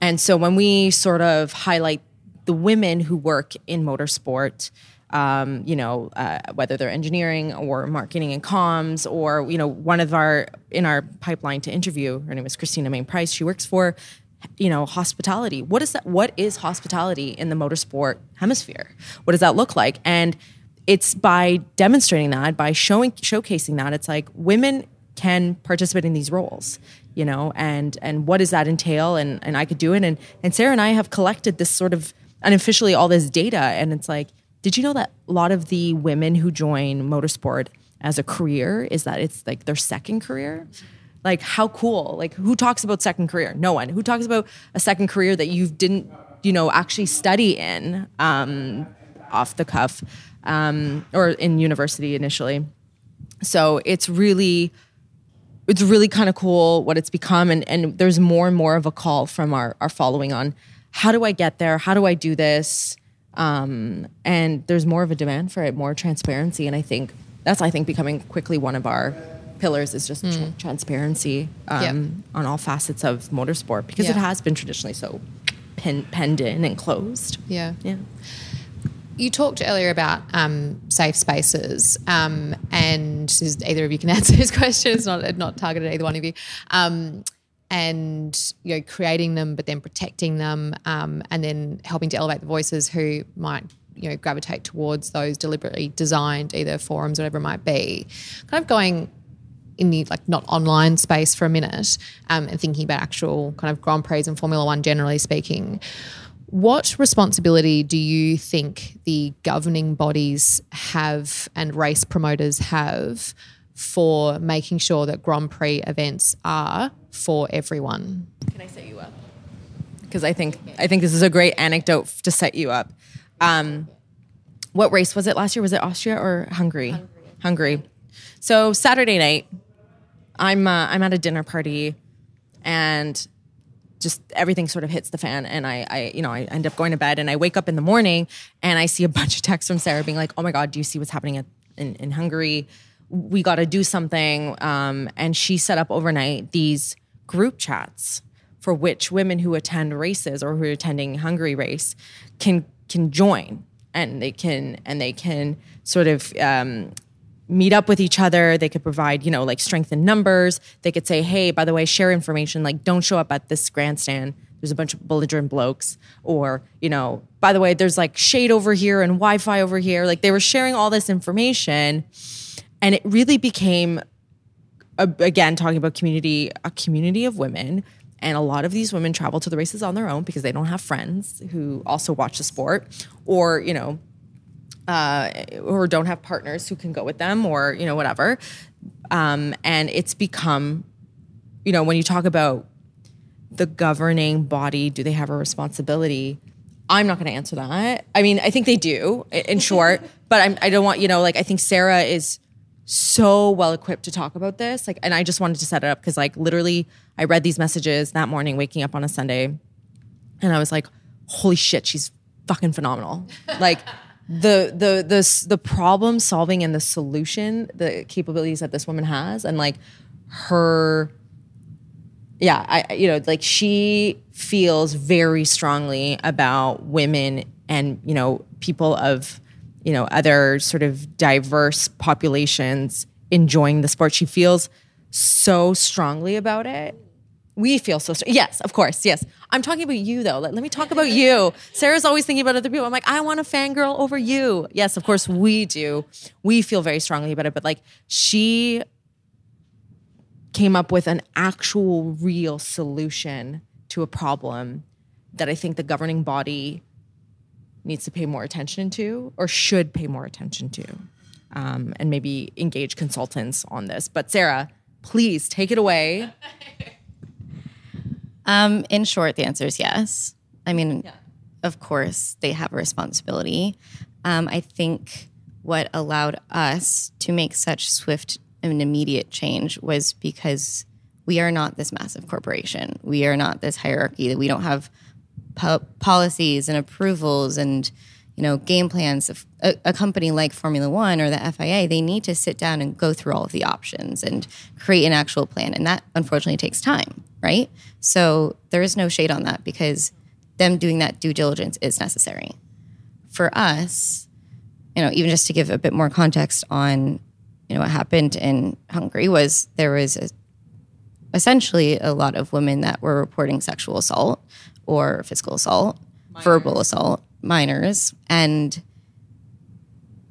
And so when we sort of highlight the women who work in motorsport, um, you know, uh, whether they're engineering or marketing and comms, or you know, one of our in our pipeline to interview, her name is Christina Main Price. She works for, you know, hospitality. What is that? What is hospitality in the motorsport hemisphere? What does that look like? And it's by demonstrating that, by showing showcasing that, it's like women can participate in these roles you know and and what does that entail? And and i could do it. And and sarah and i have collected this sort of unofficially all this data. And it's like did you know that a lot of the women who join motorsport as a career is that it's like their second career? Like how cool. Like who talks about second career? No one. Who talks about a second career that you didn't you know actually study in um, off the cuff um, or in university initially. So it's really it's really kind of cool what it's become. And, and there's more and more of a call from our, our following on how do i get there? How do i do this? Um, and there's more of a demand for it more transparency. And i think that's i think becoming quickly one of our pillars is just tr- transparency um, Yeah. on all facets of motorsport because it has been traditionally so pen- penned in and closed. Yeah. yeah You talked earlier about um, safe spaces, um, and either of you can [LAUGHS] answer this question. It's not not targeted at either one of you. Um, and you know, creating them, but then protecting them, um, and then helping to elevate the voices who might you know gravitate towards those deliberately designed either forums, whatever it might be. Kind of going in the like not online space for a minute um, and thinking about actual kind of Grand Prix and Formula One generally speaking. What responsibility do you think the governing bodies have and race promoters have for making sure that Grand Prix events are for everyone? Can I set you up? Because I think I think this is a great anecdote to set you up. Um, what race was it last year? Was it Austria or Hungary? Hungary. So Saturday night, I'm uh, I'm at a dinner party, and just everything sort of hits the fan and I, I you know i end up going to bed and i wake up in the morning and i see a [LAUGHS] bunch of texts from sarah being like oh my god do you see what's happening at, in, in hungary? We got to do something. Um, and she set up overnight these group chats for which women who attend races or who are attending hungary race can can join and they can and they can sort of um, meet up with each other. They could provide, you know, like strength in numbers. They could say, hey, by the way, share information. Like, don't show up at this grandstand there's a bunch of belligerent blokes, or, you know, by the way, there's like shade over here and Wi Fi over here. Like they were sharing all this information. And it really became, again, talking about community, a community of women. And a lot of these women travel to the races on their own because they don't have friends who also watch the sport or, you know, uh, or don't have partners who can go with them or, you know, whatever. Um, and it's become, you know, when you talk about the governing body, do they have a responsibility? I'm not going to answer that. I mean, I think they do, in [LAUGHS] short, but I'm, I don't want, you know, like, I think Sarah is so well equipped to talk about this. Like, and I just wanted to set it up because, like, literally, I read these messages that morning, waking up on a Sunday, and I was like, holy shit, she's fucking phenomenal. like, the the the the problem solving and the solution, the capabilities that this woman has, and like her yeah, I you know, like she feels very strongly about women and, you know, people of, you know, other sort of diverse populations enjoying the sport. She feels so strongly about it. We feel so. Yes, of course. Yes. I'm talking about you though. Let, let me talk about you. Sarah's always thinking about other people. I'm like, I want a fangirl over you. Yes, of course we do. We feel very strongly about it. But like she came up with an actual real solution to a problem that I think the governing body needs to pay more attention to or should pay more attention to um, and maybe engage consultants on this. But Sarah, please take it away. [LAUGHS] Um, in short, the answer is yes. I mean, yeah. of course, they have a responsibility. Um, I think what allowed us to make such swift and immediate change was because we are not this massive corporation. We are not this hierarchy. That we don't have po- policies and approvals and you know game plans. A, a company like Formula One or the FIA, they need to sit down and go through all of the options and create an actual plan, and that unfortunately takes time, right? So there is no shade on that because them doing that due diligence is necessary. For us, you know, even just to give a bit more context on you know what happened in Hungary was there was a, essentially a lot of women that were reporting sexual assault or physical assault, minors. verbal assault, minors, and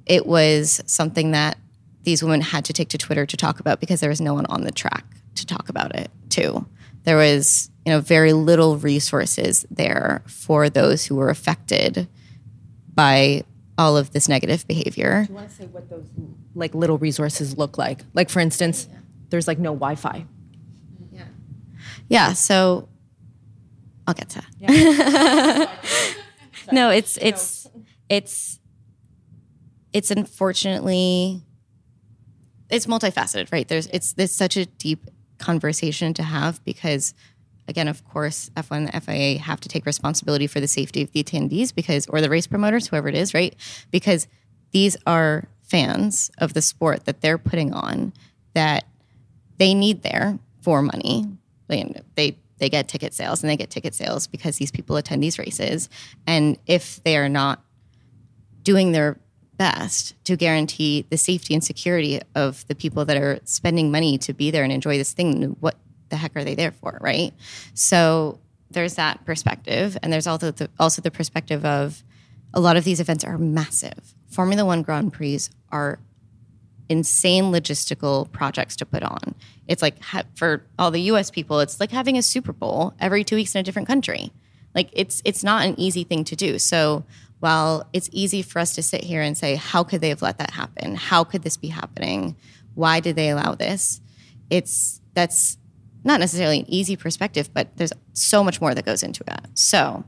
it was something that these women had to take to Twitter to talk about because there was no one on the track to talk about it too. There was, you know, very little resources there for those who were affected by all of this negative behavior. Do you want to say what those like little resources look like? Like for instance, yeah. there's like no Wi-Fi. Yeah. Yeah. So I'll get to. Yeah. [LAUGHS] no, it's it's it's it's unfortunately it's multifaceted, right? There's it's it's such a deep conversation to have because again, of course, F1 and FIA have to take responsibility for the safety of the attendees because, or the race promoters, whoever it is, right? Because these are fans of the sport that they're putting on that they need there for money. They, they they get ticket sales and they get ticket sales because these people attend these races. And if they are not doing their best to guarantee the safety and security of the people that are spending money to be there and enjoy this thing, what the heck are they there for, right? So there's that perspective, and there's also the, also the perspective of a lot of these events are massive. Formula One Grand Prix are insane logistical projects to put on. It's like for all the U.S. people, it's like having a Super Bowl every two weeks in a different country. Like it's it's not an easy thing to do. So while it's easy for us to sit here and say, how could they have let that happen? How could this be happening? Why did they allow this? It's that's not necessarily an easy perspective, but there's so much more that goes into that. So,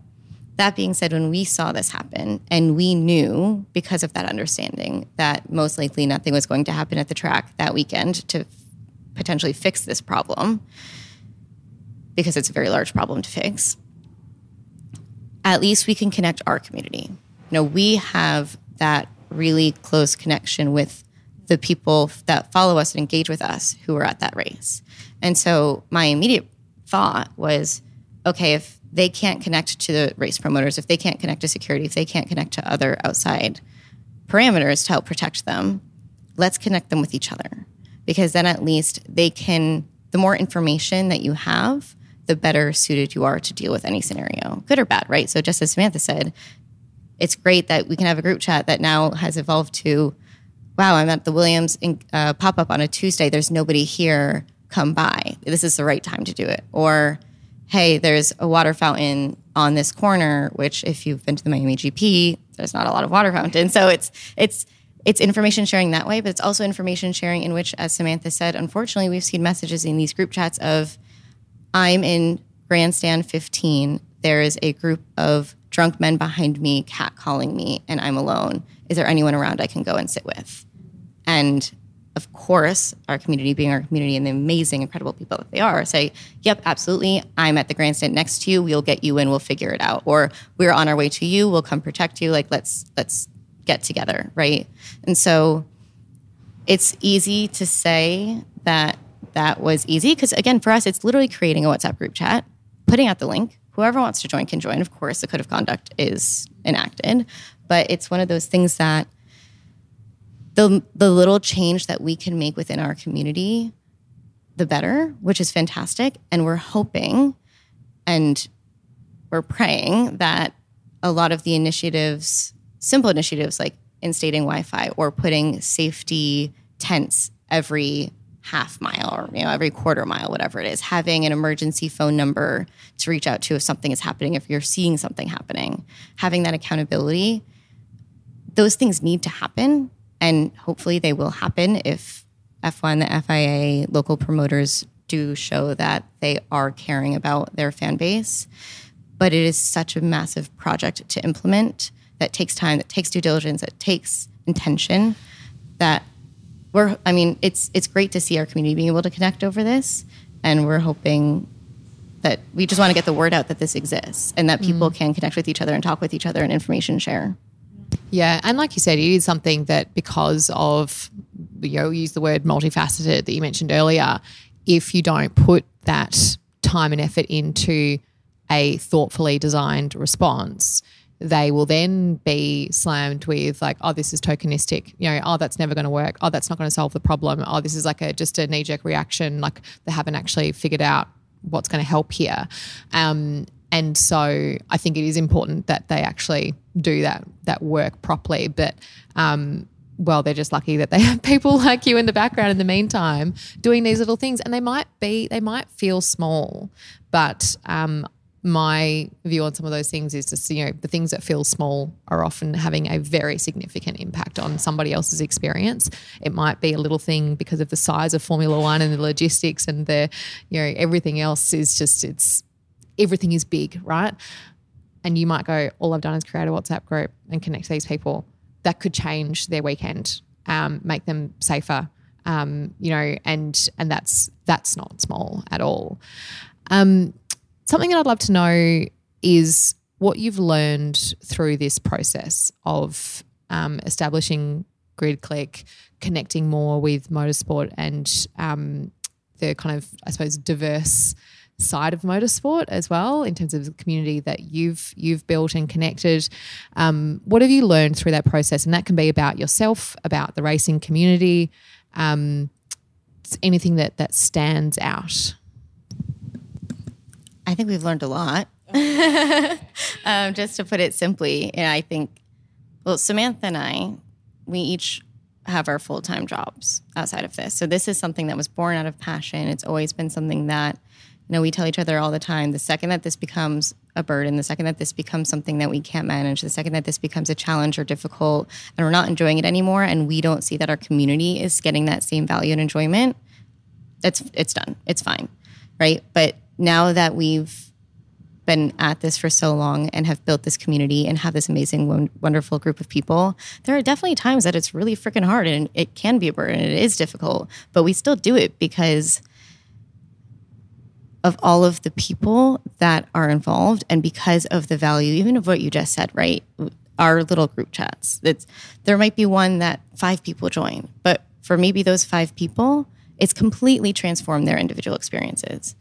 that being said, when we saw this happen and we knew because of that understanding that most likely nothing was going to happen at the track that weekend to potentially fix this problem, because it's a very large problem to fix, at least we can connect our community. You know, we have that really close connection with the people that follow us and engage with us who are at that race. And so my immediate thought was okay, if they can't connect to the race promoters, if they can't connect to security, if they can't connect to other outside parameters to help protect them, let's connect them with each other. Because then at least they can, the more information that you have, the better suited you are to deal with any scenario, good or bad, right? So, just as Samanta said, it's great that we can have a group chat that now has evolved to, wow, I'm at the Williams uh, pop up on a Tuesday. There's nobody here. Come by. This is the right time to do it. Or, hey, there's a water fountain on this corner. Which, if you've been to the Miami GP, there's not a lot of water fountains. So it's it's it's information sharing that way, but it's also information sharing in which, as Samanta said, unfortunately, we've seen messages in these group chats of, I'm in grandstand 15. There is a group of drunk men behind me catcalling me, and I'm alone. Is there anyone around I can go and sit with? And of course, our community being our community and the amazing, incredible people that they are, say, Yep, absolutely. I'm at the grandstand next to you. We'll get you in. We'll figure it out. Or we're on our way to you. We'll come protect you. Like let's let's get together, right? And so it's easy to say that that was easy because again, for us, it's literally creating a WhatsApp group chat, putting out the link. Whoever wants to join can join. Of course, the code of conduct is enacted, but it's one of those things that the the little change that we can make within our community, the better, which is fantastic. And we're hoping and we're praying that a lot of the initiatives, simple initiatives like instating Wi-Fi or putting safety tents every half mile or you know every quarter mile whatever it is having an emergency phone number to reach out to if something is happening if you're seeing something happening having that accountability those things need to happen and hopefully they will happen if F1, the FIA, local promoters do show that they are caring about their fan base. But it is such a massive project to implement that takes time, that takes due diligence, that takes intention. That we're, I mean, it's it's great to see our community being able to connect over this, and we're hoping that we just want to get the word out that this exists and that people mm. can connect with each other and talk with each other and information share. Yeah, and like you said, it is something that because of you know use the word multifaceted that you mentioned earlier, if you don't put that time and effort into a thoughtfully designed response, they will then be slammed with like, oh, this is tokenistic. You know, oh, that's never going to work. Oh, that's not going to solve the problem. Oh, this is like a just a knee jerk reaction. Like they haven't actually figured out what's going to help here. Um, and so I think it is important that they actually do that that work properly. But um, well, they're just lucky that they [LAUGHS] have people like you in the background in the meantime doing these little things, and they might be they might feel small, but um, my view on some of those things is just you know the things that feel small are often having a very significant impact on somebody else's experience. It might be a little thing because of the size of formula 1 and the logistics and the you know everything else is just it's everything is big, right? And you might go, all I've done is create a WhatsApp group and connect these people. That could change their weekend, um, make them safer, um, you know, and and that's that's not small at all. Um, something that I'd love to know is what you've learned through this process of um, establishing GridClique, connecting more with motorsport and um, the kind of, I suppose, diverse side of motorsport as well in terms of the community that you've you've built and connected. Um, what have you learned through that process? And that can be about yourself, about the racing community, um, anything that that stands out. I think we've learned a lot. [LAUGHS] um, just to put it simply, and I think, well, Samanta and I, we each have our full time jobs outside of this. So this is something that was born out of passion. It's always been something that know, we tell each other all the time the second that this becomes a burden, the second that this becomes something that we can't manage, the second that this becomes a challenge or difficult and we're not enjoying it anymore and we don't see that our community is getting that same value and enjoyment, it's it's done. It's fine. Right? But now that we've been at this for so long and have built this community and have this amazing wonderful group of people there are definitely times that it's really freaking hard and it can be a burden it is difficult but we still do it because of all of the people that are involved and because of the value even of what you just said right our little group chats it's there might be one that five people join but for maybe those five people it's completely transformed their individual experiences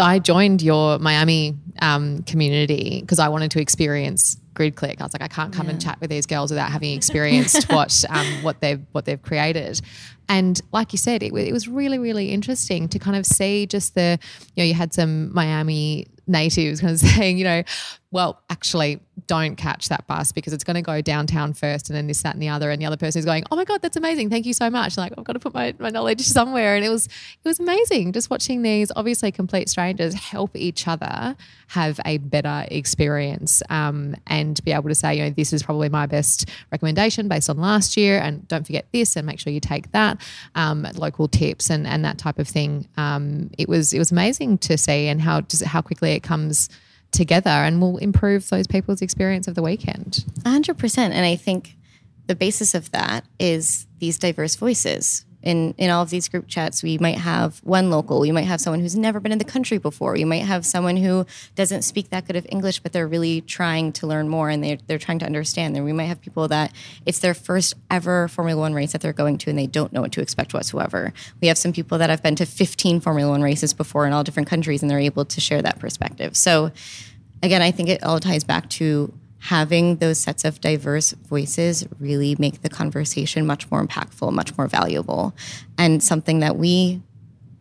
i joined your miami um, community because i wanted to experience grid clique. I was like, I can't come and chat with these girls without having experienced [LAUGHS] what um, what they've what they've created. And like you said, it, it was really really interesting to kind of see just the you know you had some Miami natives kind of [LAUGHS] saying you know well actually don't catch that bus because it's going to go downtown first and then this that and the other and the other person is going oh my god that's amazing. Thank you so much. Like I've got to put my, my knowledge [LAUGHS] somewhere. And it was it was amazing just watching these obviously complete strangers help each other have a better experience um, and be able to say you know this is probably my best recommendation based on last year and don't forget this and make sure you take that um, local tips and and that type of thing. Um, it was it was amazing to see and how just how quickly it comes together and will improve those people's experience of the weekend 100%. And I think the basis of that is these diverse voices. In, in all of these group chats, we might have one local, we might have someone who's never been in the country before, we might have someone who doesn't speak that good of English, but they're really trying to learn more and they're, they're trying to understand. Then we might have people that it's their first ever Formula One race that they're going to and they don't know what to expect whatsoever. We have some people that have been to 15 Formula One races before in all different countries and they're able to share that perspective. So, again, I think it all ties back to having those sets of diverse voices really make the conversation much more impactful, much more valuable, and something that we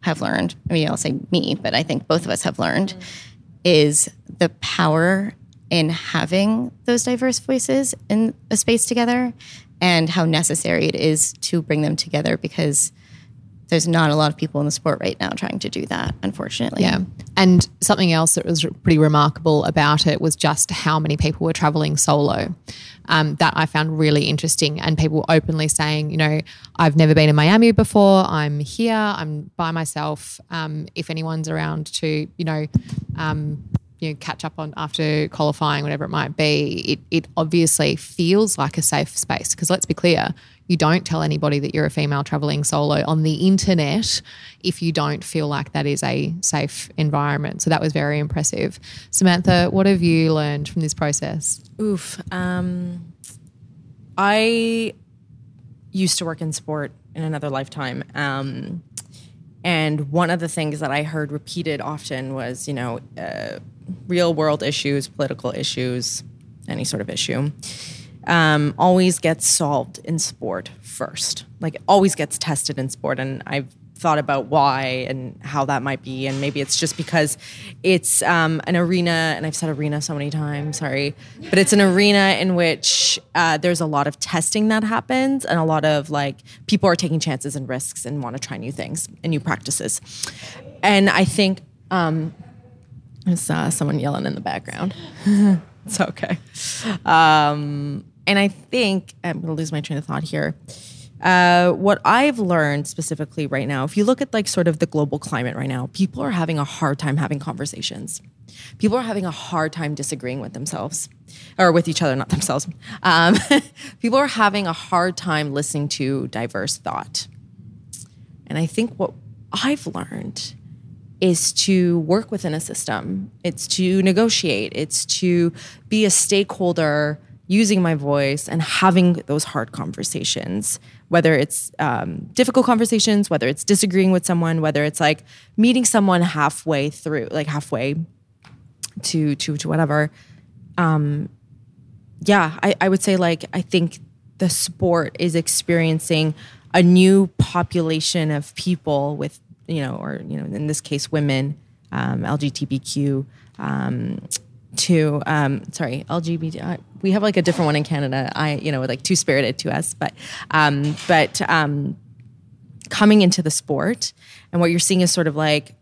have learned. I mean, I'll say me, but I think both of us have learned is the power in having those diverse voices in a space together and how necessary it is to bring them together because there's not a lot of people in the sport right now trying to do that, unfortunately. Yeah. And something else that was pretty remarkable about it was just how many people were traveling solo. Um, that I found really interesting. And people openly saying, you know, I've never been in Miami before. I'm here. I'm by myself. Um, if anyone's around to, you know, um, you know, catch up on after qualifying, whatever it might be, it, it obviously feels like a safe space. Because let's be clear, you don't tell anybody that you're a female traveling solo on the internet if you don't feel like that is a safe environment. So that was very impressive. Samanta, what have you learned from this process? Oof. Um, I used to work in sport in another lifetime. Um, and one of the things that I heard repeated often was, you know, uh, real world issues, political issues, any sort of issue, um, always gets solved in sport first. Like, always gets tested in sport. And I've thought about why and how that might be. And maybe it's just because it's um, an arena, and I've said arena so many times, sorry, but it's an arena in which uh, there's a lot of testing that happens and a lot of like people are taking chances and risks and want to try new things and new practices. And I think um, I saw someone yelling in the background. [LAUGHS] it's okay. Um, and I think I'm going to lose my train of thought here. Uh, what I've learned specifically right now, if you look at like sort of the global climate right now, people are having a hard time having conversations. People are having a hard time disagreeing with themselves or with each other, not themselves. Um, [LAUGHS] people are having a hard time listening to diverse thought. And I think what I've learned is to work within a system. It's to negotiate. It's to be a stakeholder using my voice and having those hard conversations, whether it's um, difficult conversations, whether it's disagreeing with someone, whether it's like meeting someone halfway through, like halfway to to to whatever. Um, yeah, I, I would say like I think the sport is experiencing a new population of people with you know, or you know, in this case, women, um, LGBTQ. Um, to um, sorry LGBT. Uh, we have like a different one in Canada. I you know like two spirited to us, but um, but um, coming into the sport and what you're seeing is sort of like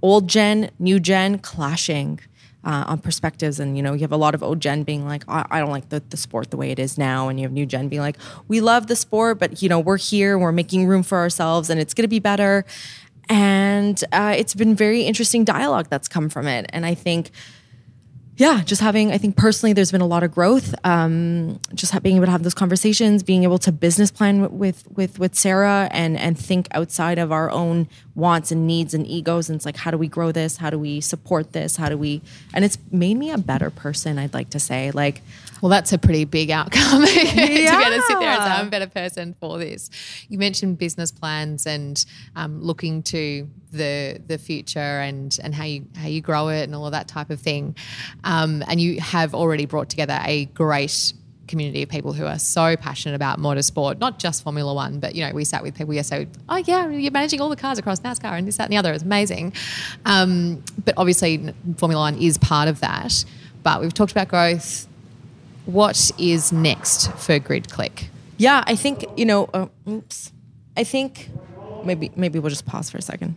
old gen, new gen clashing. Uh, on perspectives, and you know, you have a lot of old gen being like, I, I don't like the, the sport the way it is now, and you have new gen being like, we love the sport, but you know, we're here, we're making room for ourselves, and it's going to be better. And uh, it's been very interesting dialogue that's come from it, and I think yeah, just having, I think personally, there's been a lot of growth. Um, just being able to have those conversations, being able to business plan with with with Sarah, and and think outside of our own wants and needs and egos. And it's like, how do we grow this? How do we support this? How do we? And it's made me a better person. I'd like to say, like, Well, that's a pretty big outcome [LAUGHS] to be able to sit there and say, I'm a better person for this. You mentioned business plans and um, looking to the the future and and how you how you grow it and all of that type of thing. Um, and you have already brought together a great community of people who are so passionate about motorsport, not just Formula One, but you know, we sat with people yesterday, oh yeah, you're managing all the cars across NASCAR and this, that, and the other. It's amazing. Um, but obviously, Formula One is part of that. But we've talked about growth. What is next for Grid Clique? Yeah, I think you know. Uh, oops, I think maybe maybe we'll just pause for a second.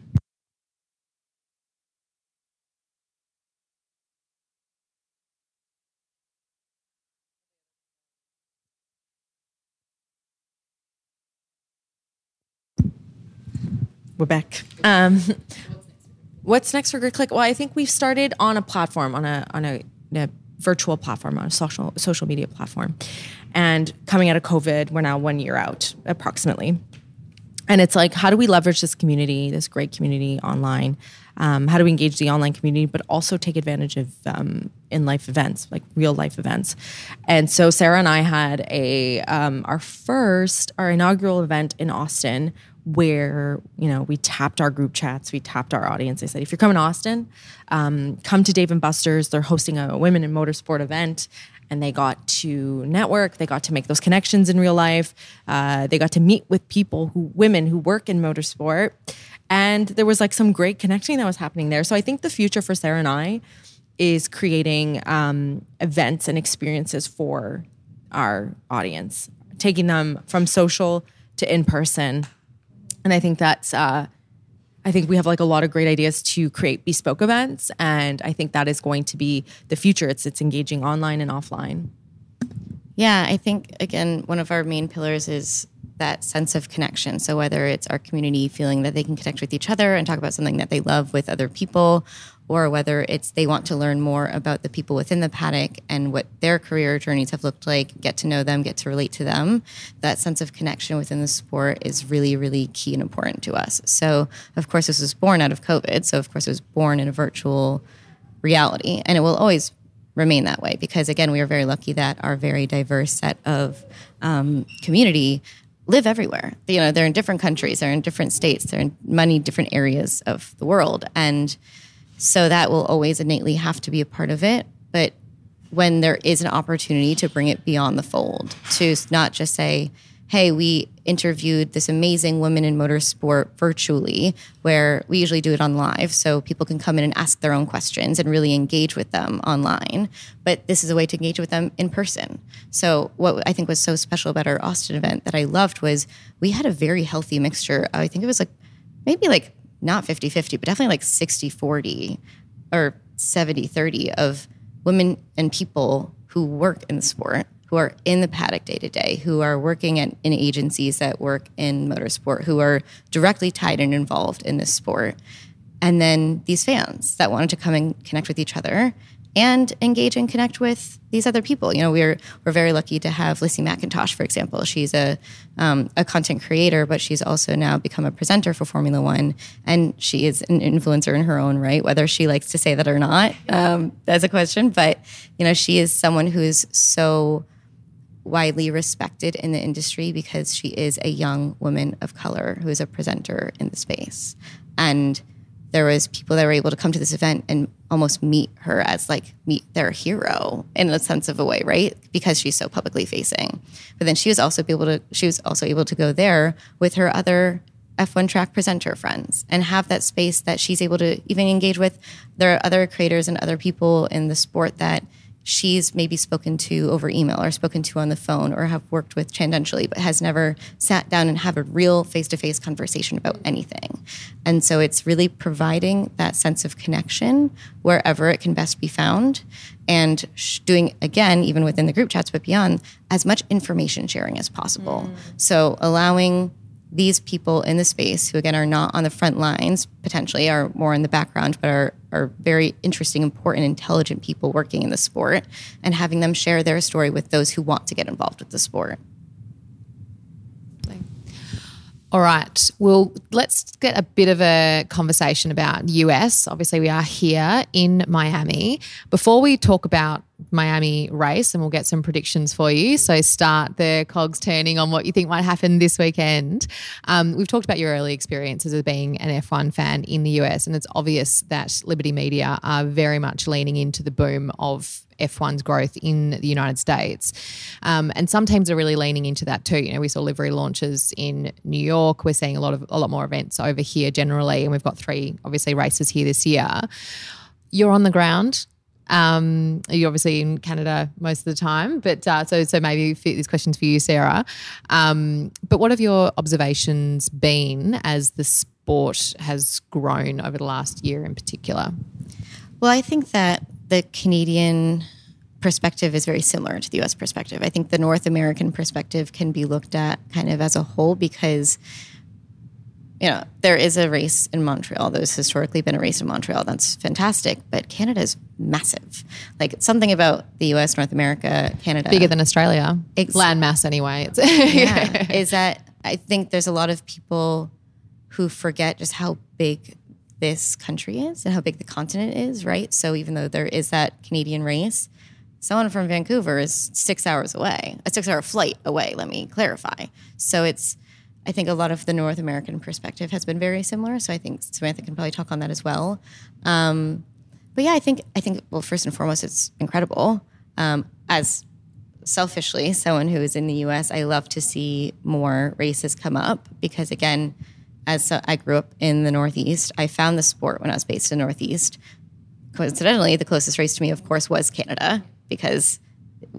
We're back. Um, [LAUGHS] what's next for Grid Clique? Well, I think we've started on a platform, on a on a, a virtual platform, on a social social media platform, and coming out of COVID, we're now one year out approximately. And it's like, how do we leverage this community, this great community online? Um, how do we engage the online community, but also take advantage of um, in life events, like real life events? And so Sarah and I had a um, our first, our inaugural event in Austin, where you know we tapped our group chats, we tapped our audience. I said, if you're coming to Austin, um, come to Dave and Buster's. They're hosting a women in motorsport event. And they got to network. They got to make those connections in real life. Uh, they got to meet with people who women who work in motorsport. And there was like some great connecting that was happening there. So i think the future for sarah and i is creating um, events and experiences for our audience taking them from social to in person and i think that's uh, I think we have like a lot of great ideas to create bespoke events, and I think that is going to be the future. It's it's engaging online and offline. Yeah, I think again one of our main pillars is that sense of connection. So whether it's our community feeling that they can connect with each other and talk about something that they love with other people, or whether it's they want to learn more about the people within the paddock and what their career journeys have looked like, get to know them, get to relate to them. That sense of connection within the sport is really, really key and important to us. So, of course, this was born out of COVID. So, of course, it was born in a virtual reality, and it will always remain that way because, again, we are very lucky that our very diverse set of um, community live everywhere. You know, they're in different countries, they're in different states, they're in many different areas of the world, and so that will always innately have to be a part of it. But when there is an opportunity to bring it beyond the fold, to not just say, hey, we interviewed this amazing woman in motorsport virtually, where we usually do it on live. So people can come in and ask their own questions and really engage with them online. But this is a way to engage with them in person. So, what I think was so special about our Austin event that I loved was we had a very healthy mixture. I think it was like maybe like not 50 50, but definitely like 60 40 or 70 30 of women and people who work in the sport, who are in the paddock day to day, who are working at, in agencies that work in motorsport, who are directly tied and involved in this sport. And then these fans that wanted to come and connect with each other and engage and connect with these other people. You know, we're we're very lucky to have Lissie Mackintosh, for example. She's a um, a content creator, but she's also now become a presenter for Formula One, and she is an influencer in her own right. Whether she likes to say that or not, um, that's a question. But you know, she is someone who is so widely respected in the industry because she is a young woman of color who is a presenter in the space, and there was people that were able to come to this event and almost meet her as like meet their hero in a sense of a way, right? Because she's so publicly facing. But then she was also able to she was also able to go there with her other F1 track presenter friends and have that space that she's able to even engage with. There are other creators and other people in the sport that she's maybe spoken to over email or spoken to on the phone or have worked with tangentially, but has never sat down and have a real face to face conversation about anything. And so it's really providing that sense of connection wherever it can best be found and doing, again, even within the group chats, but beyond, as much information sharing as possible. Mm. So allowing these people in the space who again are not on the front lines potentially are more in the background but are are very interesting important intelligent people working in the sport and having them share their story with those who want to get involved with the sport All right. Well, let's get a bit of a conversation about US. Obviously, we are here in Miami. Before we talk about Miami race, and we'll get some predictions for you. So start the cogs turning on what you think might happen this weekend. Um, we've talked about your early experiences as being an F1 fan in the US, and it's obvious that Liberty Media are very much leaning into the boom of F1's growth in the United States. Um, and some teams are really leaning into that too. You know, we saw livery launches in New York. We're seeing a lot of a lot more events over here generally, and we've got three obviously races here this year. You're on the ground. Um, you're obviously in Canada most of the time, but uh, so so maybe this question's for you, Sarah. Um, but what have your observations been as the sport has grown over the last year in particular? Well, I think that the Canadian perspective is very similar to the US perspective. I think the North American perspective can be looked at kind of as a whole because you know, there is a race in Montreal. There's historically been a race in Montreal. That's fantastic. But Canada is massive. Like something about the US, North America, Canada. Bigger than Australia. Ex- Land mass, anyway. [LAUGHS] yeah. Is that I think there's a lot of people who forget just how big this country is and how big the continent is, right? So even though there is that Canadian race, someone from Vancouver is six hours away, a six hour flight away, let me clarify. So it's, I think a lot of the North American perspective has been very similar. So I think Samanta can probably talk on that as well. Um, but yeah, I think, I think, well, first and foremost, it's incredible. Um, as selfishly, someone who is in the US, I love to see more races come up because, again, as I grew up in the Northeast, I found the sport when I was based in the Northeast. Coincidentally, the closest race to me, of course, was Canada because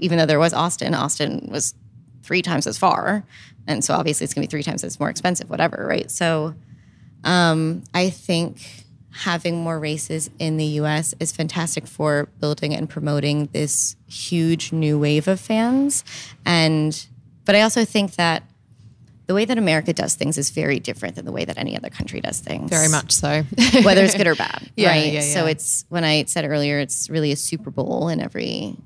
even though there was Austin, Austin was three times as far, and so obviously it's going to be three times as more expensive, whatever, right? So, um, I think having more races in the U.S. is fantastic for building and promoting this huge new wave of fans, and but I also think that the way that America does things is very different than the way that any other country does things. Very much so. [LAUGHS] Whether it's good or bad. [LAUGHS] yeah, right. Yeah, yeah. So it's when I said earlier, it's really a Super Bowl in every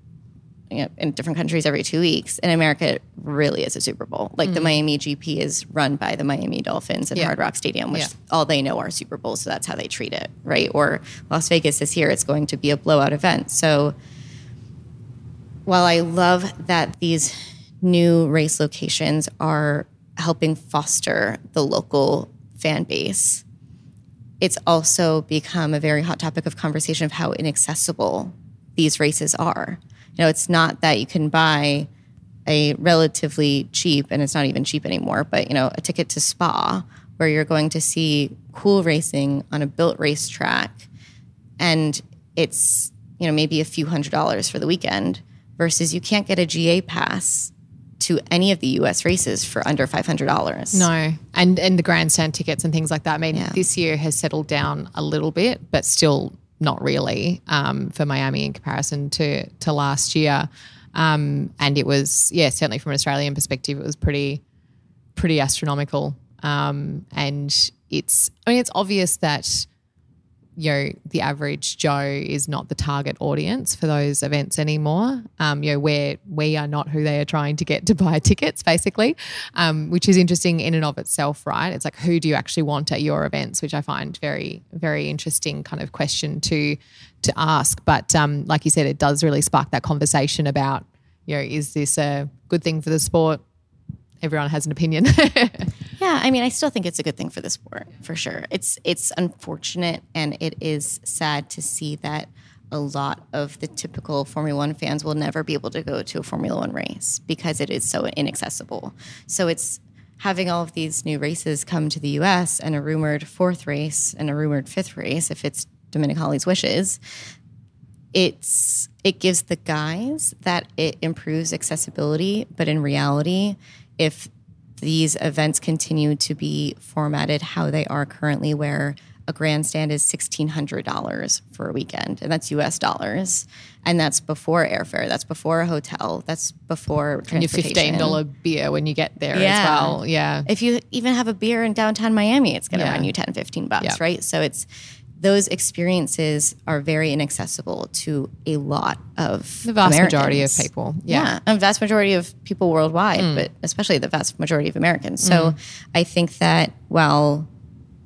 you know, in different countries every two weeks. In America, it really is a Super Bowl. Like mm. the Miami GP is run by the Miami Dolphins at yeah. Hard Rock Stadium, which yeah. all they know are Super Bowls, so that's how they treat it, right? Or Las Vegas this year, it's going to be a blowout event. So while I love that these new race locations are helping foster the local fan base. It's also become a very hot topic of conversation of how inaccessible these races are. You know, it's not that you can buy a relatively cheap, and it's not even cheap anymore, but you know, a ticket to Spa where you're going to see cool racing on a built racetrack, and it's you know maybe a few hundred dollars for the weekend versus you can't get a GA pass to any of the US races for under $500. No. And and the grandstand tickets and things like that. I mean, yeah. this year has settled down a little bit, but still not really um, for Miami in comparison to to last year. Um, and it was, yeah, certainly from an Australian perspective, it was pretty pretty astronomical. Um, and it's, I mean, it's obvious that you know the average Joe is not the target audience for those events anymore. Um, you know where we are not who they are trying to get to buy [LAUGHS] tickets, basically, um, which is interesting in and of itself, right? It's like who do you actually want at your events, which I find very very interesting kind of question to to ask. But um, like you said, it does really spark that conversation about you know is this a good thing for the sport? Everyone has an opinion. [LAUGHS] Yeah, I mean, I still think it's a good thing for the sport for sure. It's it's unfortunate and it is sad to see that a lot of the typical Formula One fans will never be able to go to a Formula One race because it is so inaccessible. So it's having all of these new races come to the US and a rumored fourth race and a rumored fifth race, if it's Domenicali's wishes, it's it gives the guys that it improves accessibility, but in reality, if these events continue to be formatted how they are currently, where a grandstand is $1,600 for a weekend, and that's US dollars. And that's before airfare, that's before a hotel, that's before transportation. And your $15 beer when you get there yeah. as well. Yeah. If you even have a beer in downtown Miami, it's going to yeah. run you 10, 15 bucks, right? So it's, those experiences are very inaccessible to a lot of The vast majority of people. Yeah. Yeah, a vast majority of people worldwide, Mm. but especially the vast majority of Americans. So I think that while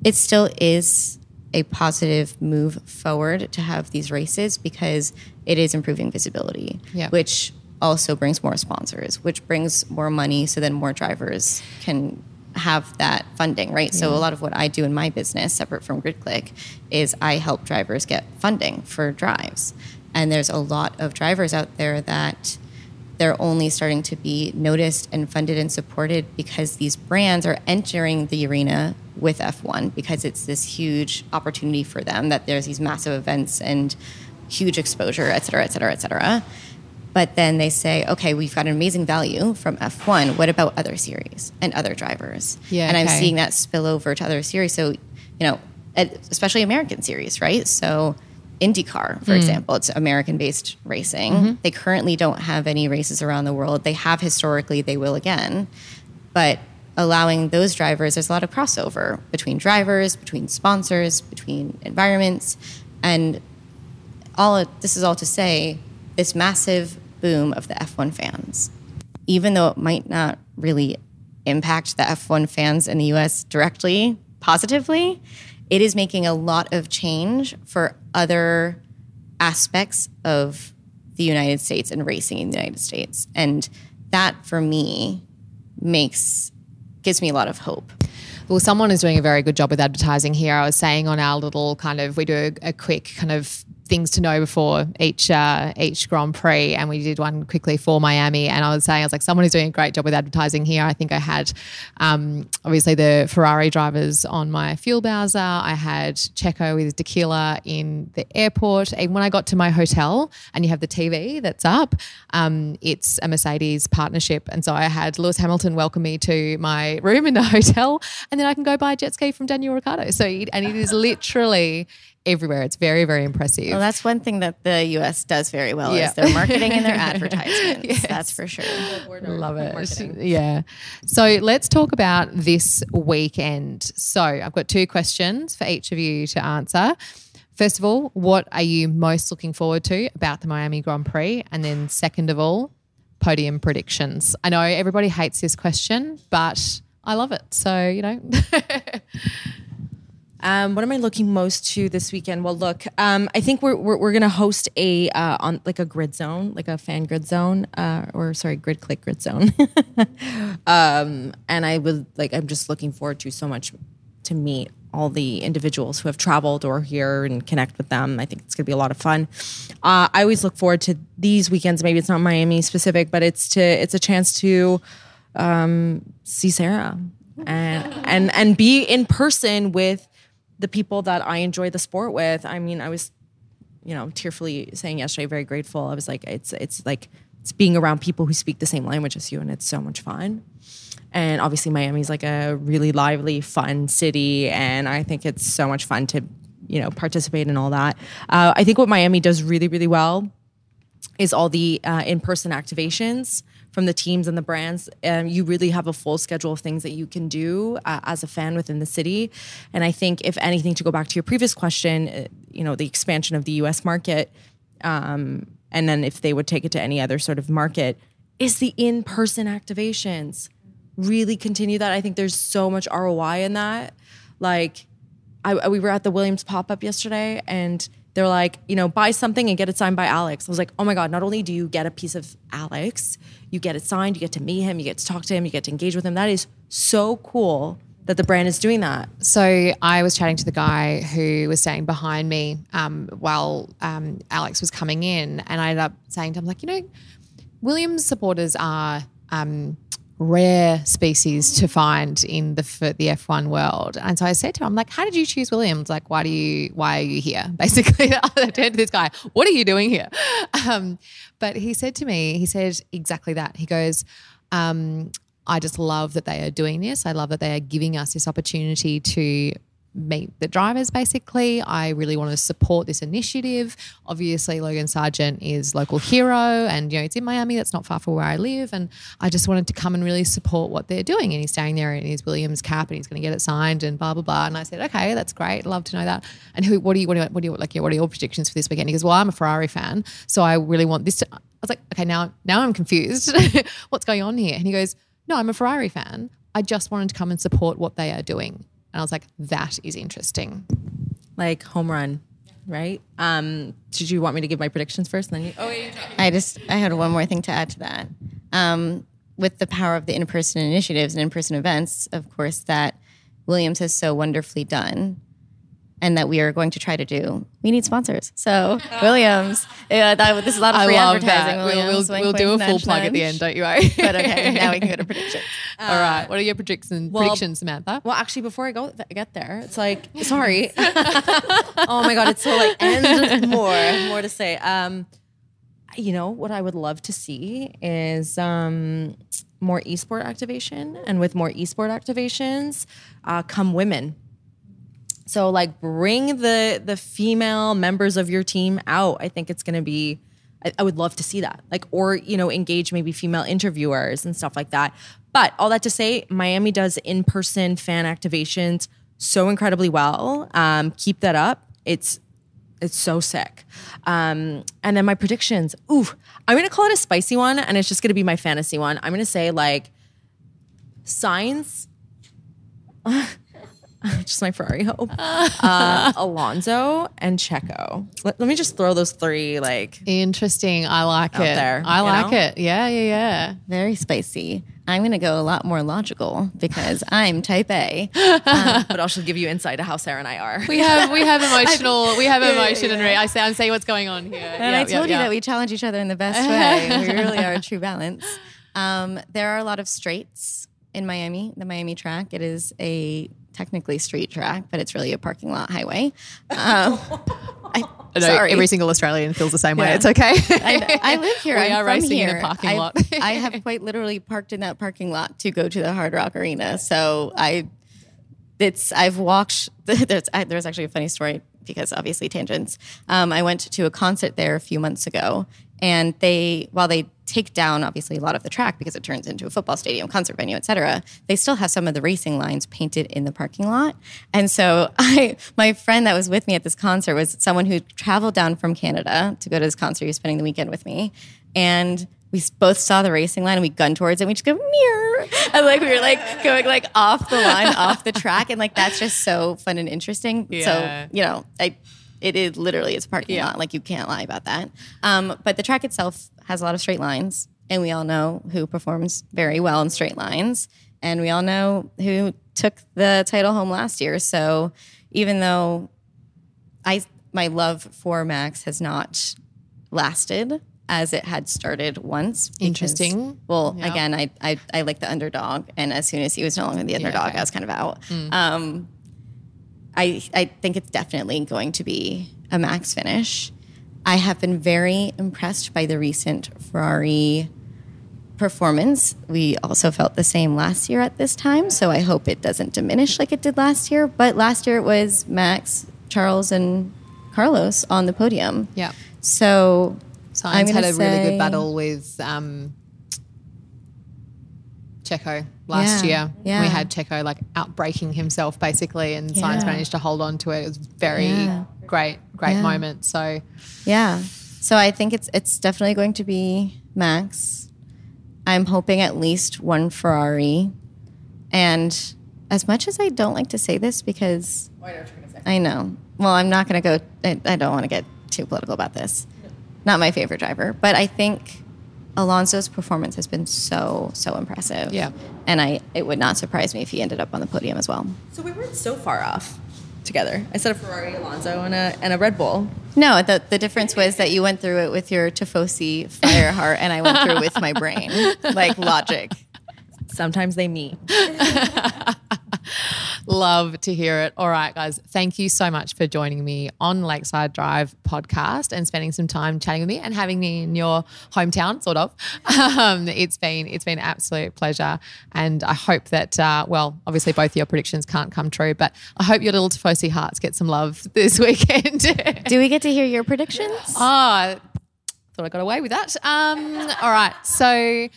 it still is a positive move forward to have these races because it is improving visibility, Yeah. which also brings more sponsors, which brings more money so then more drivers can have that funding, right? So a lot of what I do in my business, separate from GridClique, is I help drivers get funding for drives. And there's a lot of drivers out there that they're only starting to be noticed and funded and supported because these brands are entering the arena with F1 because it's this huge opportunity for them that there's these massive events and huge exposure, et cetera, et cetera, et cetera. But then they say, okay, we've got an amazing value from F1. What about other series and other drivers? Yeah, and I'm okay. seeing that spill over to other series. So, you know, especially American series, right? So, IndyCar, for mm. example, it's American based racing. Mm-hmm. They currently don't have any races around the world. They have historically, they will again. But allowing those drivers, there's a lot of crossover between drivers, between sponsors, between environments. And all this is all to say this massive boom of the F1 fans, even though it might not really impact the F1 fans in the US directly positively, it is making a lot of change for other aspects of the United States and racing in the United States. And that for me makes gives me a lot of hope. Well, someone is doing a very good job with advertising here. I was saying on our little kind of, we do a, a quick kind of things to know before each uh, each Grand Prix, and we did one quickly for Miami. And I was saying, I was like, someone is doing a great job with advertising here. I think I had um, obviously the Ferrari drivers on my fuel bowser. I had Checo with tequila in the airport. And when I got to my hotel, and you have the TV that's up, um, it's a Mercedes partnership, and so I had Lewis Hamilton welcome me to my room in the [LAUGHS] hotel, and then I can go buy a jet ski from Daniel Ricciardo. So, and it is literally everywhere. It's very, very impressive. Well, that's one thing that the US does very well Yeah. is their marketing and their [LAUGHS] advertisements. Yes. That's for sure. Love it. Yeah. So let's talk about this weekend. So I've got two questions for each of you to answer. First of all, what are you most looking forward to about the Miami Grand Prix? And then, second of all, podium predictions. I know everybody hates this question, but I love it. So, you know, [LAUGHS] Um, what am I looking most to this weekend? Well, look, um, I think we're we're, we're gonna host a uh, on like a grid zone, like a fan grid zone, uh, or sorry, grid clique grid zone. [LAUGHS] um, and I would like I'm just looking forward to so much to meet all the individuals who have traveled or here and connect with them. I think it's gonna be a lot of fun. Uh, I always look forward to these weekends. Maybe it's not Miami specific, but it's to it's a chance to um, see Sarah and and and be in person with the people that I enjoy the sport with. I mean, I was, you know, tearfully saying yesterday, very grateful. I was like, it's it's like it's being around people who speak the same language as you, and it's so much fun. And obviously, Miami's like a really lively, fun city, and I think it's so much fun to, you know, participate in all that. Uh, I think what Miami does really, really well is all the uh, in-person activations from the teams and the brands. Um, you really have a full schedule of things that you can do uh, as a fan within the city. And I think, if anything, to go back to your previous question, uh, you know, the expansion of the U.S. market, um, and then if they would take it to any other sort of market, is the in-person activations really continue that? I think there's so much ROI in that. Like, I, we were at the Williams pop up yesterday and they're like, you know, buy something and get it signed by Alex. I was like, oh my God, not only do you get a piece of Alex, you get it signed, you get to meet him, you get to talk to him, you get to engage with him. That is so cool that the brand is doing that. So I was chatting to the guy who was standing behind me um, while um, Alex was coming in, and I ended up saying to him, like, you know, Williams supporters are um, rare species to find in the the F1 world. And so I said to him, I'm like, how did you choose Williams? Like, why do you why are you here? [LAUGHS] Basically, I turned to this guy, what are you doing here? [LAUGHS] Um, but he said to me, he said exactly that. He goes, um, I just love that they are doing this. I love that they are giving us this opportunity to meet the drivers basically. I really want to support this initiative. Obviously, Logan Sargent is local hero and you know it's in Miami, that's not far from where I live. And I just wanted to come and really support what they're doing. And he's staying there in his Williams cap and he's going to get it signed and blah blah blah. And I said, okay, that's great. Love to know that. And who? What do you? What do you? What do you like? What are your predictions for this weekend? He goes, well, I'm a Ferrari fan, so I really want this. to I was like, okay, now now I'm confused. [LAUGHS] What's going on here? And he goes, no, I'm a Ferrari fan. I just wanted to come and support what they are doing. And I was like, that is interesting. Like home run, right? Um, did you want me to give my predictions first? And then you, oh, yeah, I just I had one more thing to add to that. Um, with the power of the in-person initiatives and in-person events, of course, that Williams has so wonderfully done, and that we are going to try to do. We need sponsors. So [LAUGHS] Williams, yeah, that, this is a lot of free advertising. We'll, we'll, Williams, we'll wink, do a full plug at the end, don't you worry. But okay, now we can go to [LAUGHS] predictions. All right. What are your predictions, predictions Samanta? Well, actually, before I go th- get there, it's like [LAUGHS] sorry. oh my god, it's so like and more, more to say. Um, you know what I would love to see is um more esport activation, and with more esport activations, uh, come women. So like bring the the female members of your team out. I think it's going to be. I, I would love to see that. Like or you know engage maybe female interviewers and stuff like that. But all that to say, Miami does in person fan activations so incredibly well. Um, keep that up. It's it's so sick. Um, and then my predictions. Ooh, I'm gonna call it a spicy one, and it's just gonna be my fantasy one. I'm gonna say like Sainz. [LAUGHS] [LAUGHS] just my Ferrari hope. [LAUGHS] Uh, Alonso and Checo. Let, let me just throw those three like Interesting. I like it. there, I like know? it. Yeah, yeah, yeah. Very spicy. I'm going to go a lot more logical because [LAUGHS] I'm type A. but I'll just give you insight to how Sarah and I are. We have we have emotional we have emotion and re- I say I'm saying what's going on here. And I told you that we challenge each other in the best way. we really are a true balance. Um, there are a lot of straights in Miami, the Miami track. It is a technically street track, but it's really a parking lot highway. Um, I, [LAUGHS] I sorry. every single Australian feels the same way. Yeah. It's okay. I, [LAUGHS] I live here. We I'm are racing in a here. parking I've- lot. [LAUGHS] I have quite literally parked in that parking lot to go to the Hard Rock Arena. So I, it's I've walked. There's I, there's actually a funny story because obviously tangents. Um, I went to a concert there a few months ago, and they while they take down obviously a lot of the track because it turns into a football stadium, concert venue, etc. They still have some of the racing lines painted in the parking lot. And so [LAUGHS] I my friend that was with me at this concert was someone who traveled down from Canada to go to this concert. He was spending the weekend with me. And we both saw the racing line and we gunned towards it and we just go mirror. And like we were like going like off the line, off the track. And like that's just so fun and interesting. Yeah. So, you know, I it is literally it's a parking Yeah. lot. Like you can't lie about that. Um, but the track itself has a lot of straight lines, and we all know who performs very well in straight lines, and we all know who took the title home last year. So even though I my love for Max has not lasted as it had started once. because- Interesting. Well, Yeah. again, I, I I like the underdog, and as soon as he was no longer the underdog, okay. I was kind of out. Um, I I think it's definitely going to be a max finish. I have been very impressed by the recent Ferrari performance. We also felt the same last year at this time, so I hope it doesn't diminish like it did last year. But last year it was Max, Charles, and Carlos on the podium. Yeah. So Sainz I'm had a gonna really good battle with um, Checo last Yeah, year. yeah. We had Checo like outbreaking himself basically, and Sainz managed to hold on to it. It was very Yeah. great, great Yeah. moment. So Yeah. So I think it's it's definitely going to be Max. I'm hoping at least one Ferrari. And as much as I don't like to say this because I know. Well, I'm not going to go I, I don't want to get too political about this. Not my favorite driver, but I think Alonso's performance has been so so impressive. Yeah. And I it would not surprise me if he ended up on the podium as well. So we weren't so far off together. I said a Ferrari, Alonso, and a and a Red Bull. No, the, the difference was that you went through it with your Tifosi fire heart, and I went through it with my brain, [LAUGHS] like logic. Sometimes they meet. [LAUGHS] love to hear it. All right, guys. Thank you so much for joining me on Lakeside Drive podcast and spending some time chatting with me and having me in your hometown, sort of. [LAUGHS] Um, it's been it's been an absolute pleasure, and I hope that uh, well, obviously both your predictions can't come true, but I hope your little Tifosi hearts get some love [LAUGHS] this weekend. [LAUGHS] Do we get to hear your predictions? Ah, thought I got away with that. Um, all right, so [SIGHS]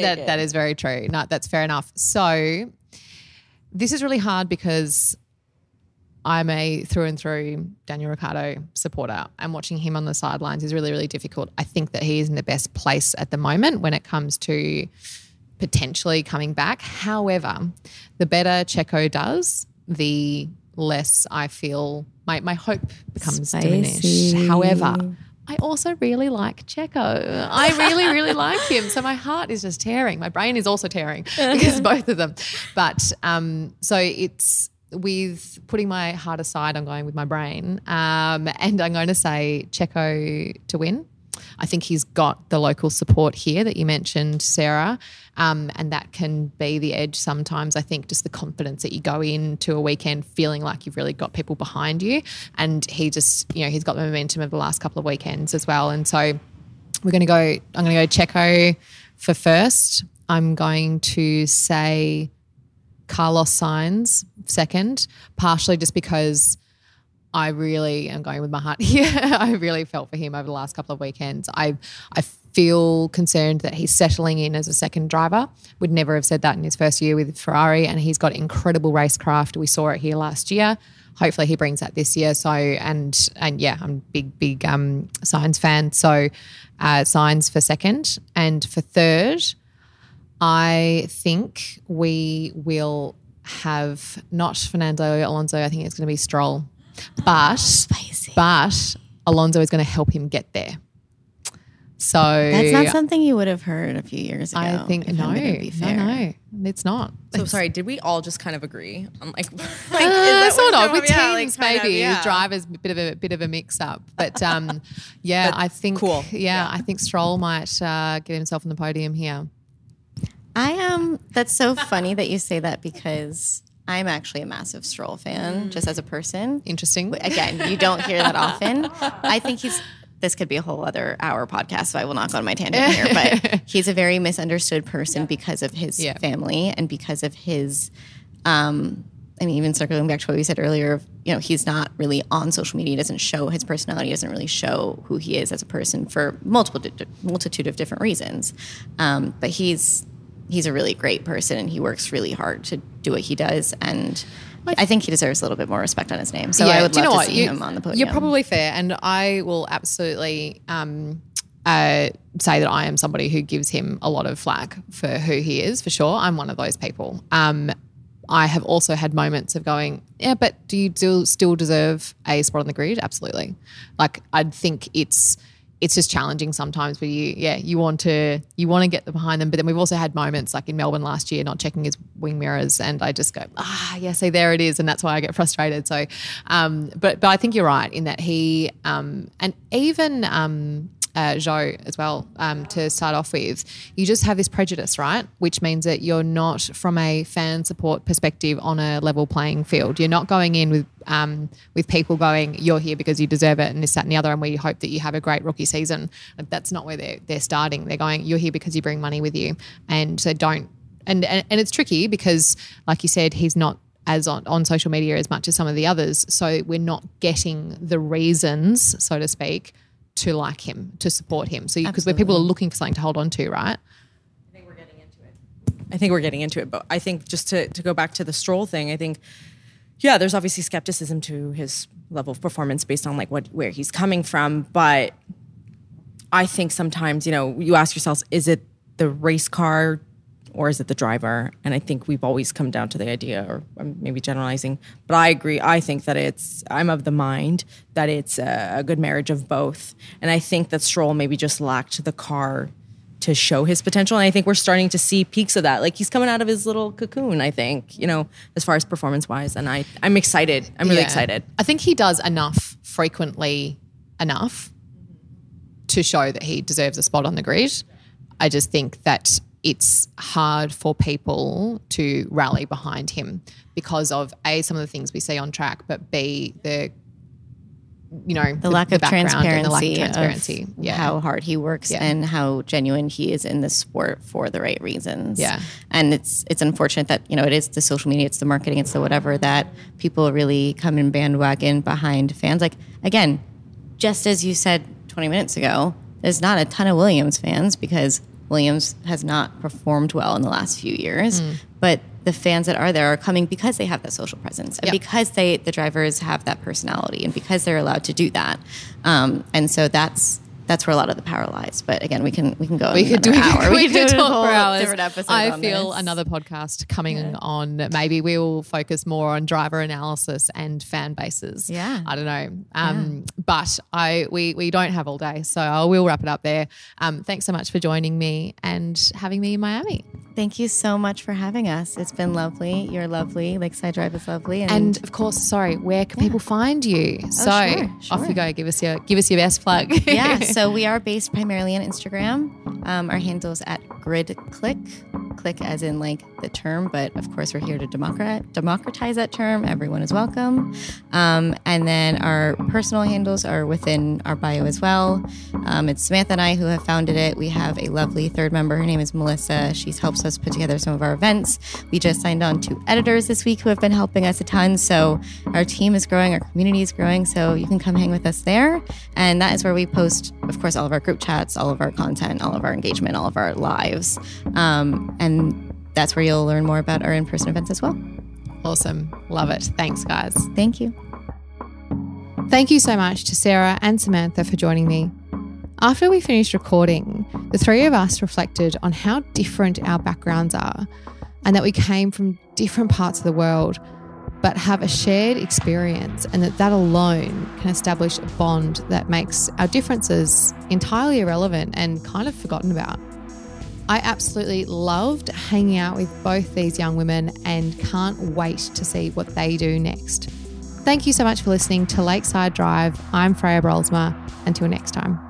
that, that is very true. No, that's fair enough. So this is really hard because I'm a through and through Daniel Ricciardo supporter, and watching him on the sidelines is really, really difficult. I think that he is in the best place at the moment when it comes to potentially coming back. However, the better Checo does, the less I feel my, my hope becomes Spicy. diminished. However, I also really like Checo. I really, really like him. So my heart is just tearing. My brain is also tearing [LAUGHS] because both of them. But um, so it's with putting my heart aside, I'm going with my brain. Um, and I'm going to say Checo to win. I think he's got the local support here that you mentioned, Sarah, um, and that can be the edge sometimes. I think just the confidence that you go into a weekend feeling like you've really got people behind you, and he just, you know, he's got the momentum of the last couple of weekends as well, and so we're going to go. I'm going to go Checo for first. I'm going to say Carlos Sainz second, partially just because I really am going with my heart [LAUGHS] here. I really felt for him over the last couple of weekends. I I feel concerned that he's settling in as a second driver. Would never have said that in his first year with Ferrari, and he's got incredible racecraft. We saw it here last year. Hopefully, he brings that this year. So, and and yeah, I'm big big um, Sainz fan. So, uh, Sainz for second, and for third, I think we will have not Fernando Alonso. I think it's going to be Stroll, but Spicy. but Alonso is going to help him get there. So That's not something you would have heard a few years ago. I think if no, I'm gonna be no, fair. no, it's not. So sorry, did we all just kind of agree on like, [LAUGHS] like is Uh, that sort what of with yeah, teams, like, kind of, maybe yeah. with drivers, a bit of a bit of a mix up. But um, [LAUGHS] yeah, I think cool. Yeah, I think Stroll might uh, get himself on the podium here. I am. That's so funny that you say that because I'm actually a massive Stroll fan, Mm. just as a person. Interesting. Again, you don't hear that often. [LAUGHS] I think he's. This could be a whole other hour podcast, so I will not go on my tangent here. But [LAUGHS] he's a very misunderstood person because of his Yeah. family and because of his. Um, I mean, even circling back to what we said earlier, you know, he's not really on social media. He doesn't show his personality. He doesn't really show who he is as a person for multiple di- multitude of different reasons. Um, but he's he's a really great person, and he works really hard to do what he does. And I think he deserves a little bit more respect on his name. So I would do you love know to what? see You- him on the podium. You're probably fair, and I will absolutely um, uh, say that I am somebody who gives him a lot of flack for who he is. For sure, I'm one of those people. Um, I have also had moments of going, yeah, but do you do, still deserve a spot on the grid? Absolutely. Like I think it's it's just challenging sometimes where you yeah you want to you want to get behind them. But then we've also had moments like in melbourne last year not checking his wing mirrors and i just go ah yeah see there it is. And that's why i get frustrated. So um but but i think you're right in that he um and even um uh, Zhou as well um, to start off with. You just have this prejudice, right? Which means that you're not, from a fan support perspective, on a level playing field. You're not going in with um, with people going, "You're here because you deserve it," and this, that, and the other, and we hope that you have a great rookie season. That's not where they're they're starting. They're going, "You're here because you bring money with you," and so don't. And and, and it's tricky because, like you said, he's not as on, on social media as much as some of the others. So we're not getting the reasons, so to speak, to like him, to support him. So because where people are looking for something to hold on to, right? I think we're getting into it, I think we're getting into it, but I think just to, to go back to the stroll thing, I think, yeah, there's obviously skepticism to his level of performance based on like what where he's coming from. But I think sometimes, you know, you ask yourselves, is it the race car or is it the driver? And I think we've always come down to the idea, or I'm maybe generalizing, but I agree. I think that it's, I'm of the mind that it's a, a good marriage of both. And I think that Stroll maybe just lacked the car to show his potential. And I think we're starting to see peaks of that. Like he's coming out of his little cocoon, I think, you know, as far as performance wise. And I, I'm excited. I'm really Yeah. excited. I think he does enough frequently enough to show that he deserves a spot on the grid. I just think that it's hard for people to rally behind him because of a some of the things we see on track, but b the you know the, lack of background and transparency, the lack of transparency. of yeah, how hard he works Yeah. and how genuine he is in the sport for the right reasons. Yeah. and it's it's unfortunate that you know it is the social media, it's the marketing, it's the whatever that people really come in bandwagon behind fans. Like again, just as you said 20 minutes ago, there's not a ton of Williams fans because Williams has not performed well in the last few years, Mm. but the fans that are there are coming because they have that social presence and Yep. because they the drivers have that personality and because they're allowed to do that. Um, and so that's that's where a lot of the power lies. But again, we can we can go we could do, hour. [LAUGHS] we could could do talk for hours. different episode. I feel this. another podcast coming on. Maybe we will focus more on driver analysis and fan bases. Yeah. I don't know. Um, But I we we don't have all day, so I will wrap it up there. Um, thanks so much for joining me and having me in Miami. Thank you so much for having us. It's been lovely. You're lovely. Lakeside Drive is lovely. And, And of course, sorry, where can people find you? So Oh, sure, off you go. Give us your give us your best plug. [LAUGHS] yeah, [LAUGHS] so we are based primarily on Instagram. Um, our handle's at Grid Clique, clique as in like the term, but of course we're here to democrat- democratize that term. Everyone is welcome. Um, and then our personal handles are within our bio as well. Um, it's Samanta and I who have founded it. We have a lovely third member. Her name is Melissa. She helps us put together some of our events. We just signed on two editors this week who have been helping us a ton. So our team is growing, our community is growing. So you can come hang with us there. And that is where we post, of course, all of our group chats, all of our content, all of our engagement, all of our lives. Um, and that's where you'll learn more about our in person events as well. awesome. Love it. Thanks, guys. Thank you. Thank you so much to Sarah and Samanta for joining me. After we finished recording, the three of us reflected on how different our backgrounds are and that we came from different parts of the world but have a shared experience and that that alone can establish a bond that makes our differences entirely irrelevant and kind of forgotten about. I absolutely loved hanging out with both these young women and can't wait to see what they do next. Thank you so much for listening to Lakeside Drive. I'm Freya Brolsma. Until next time.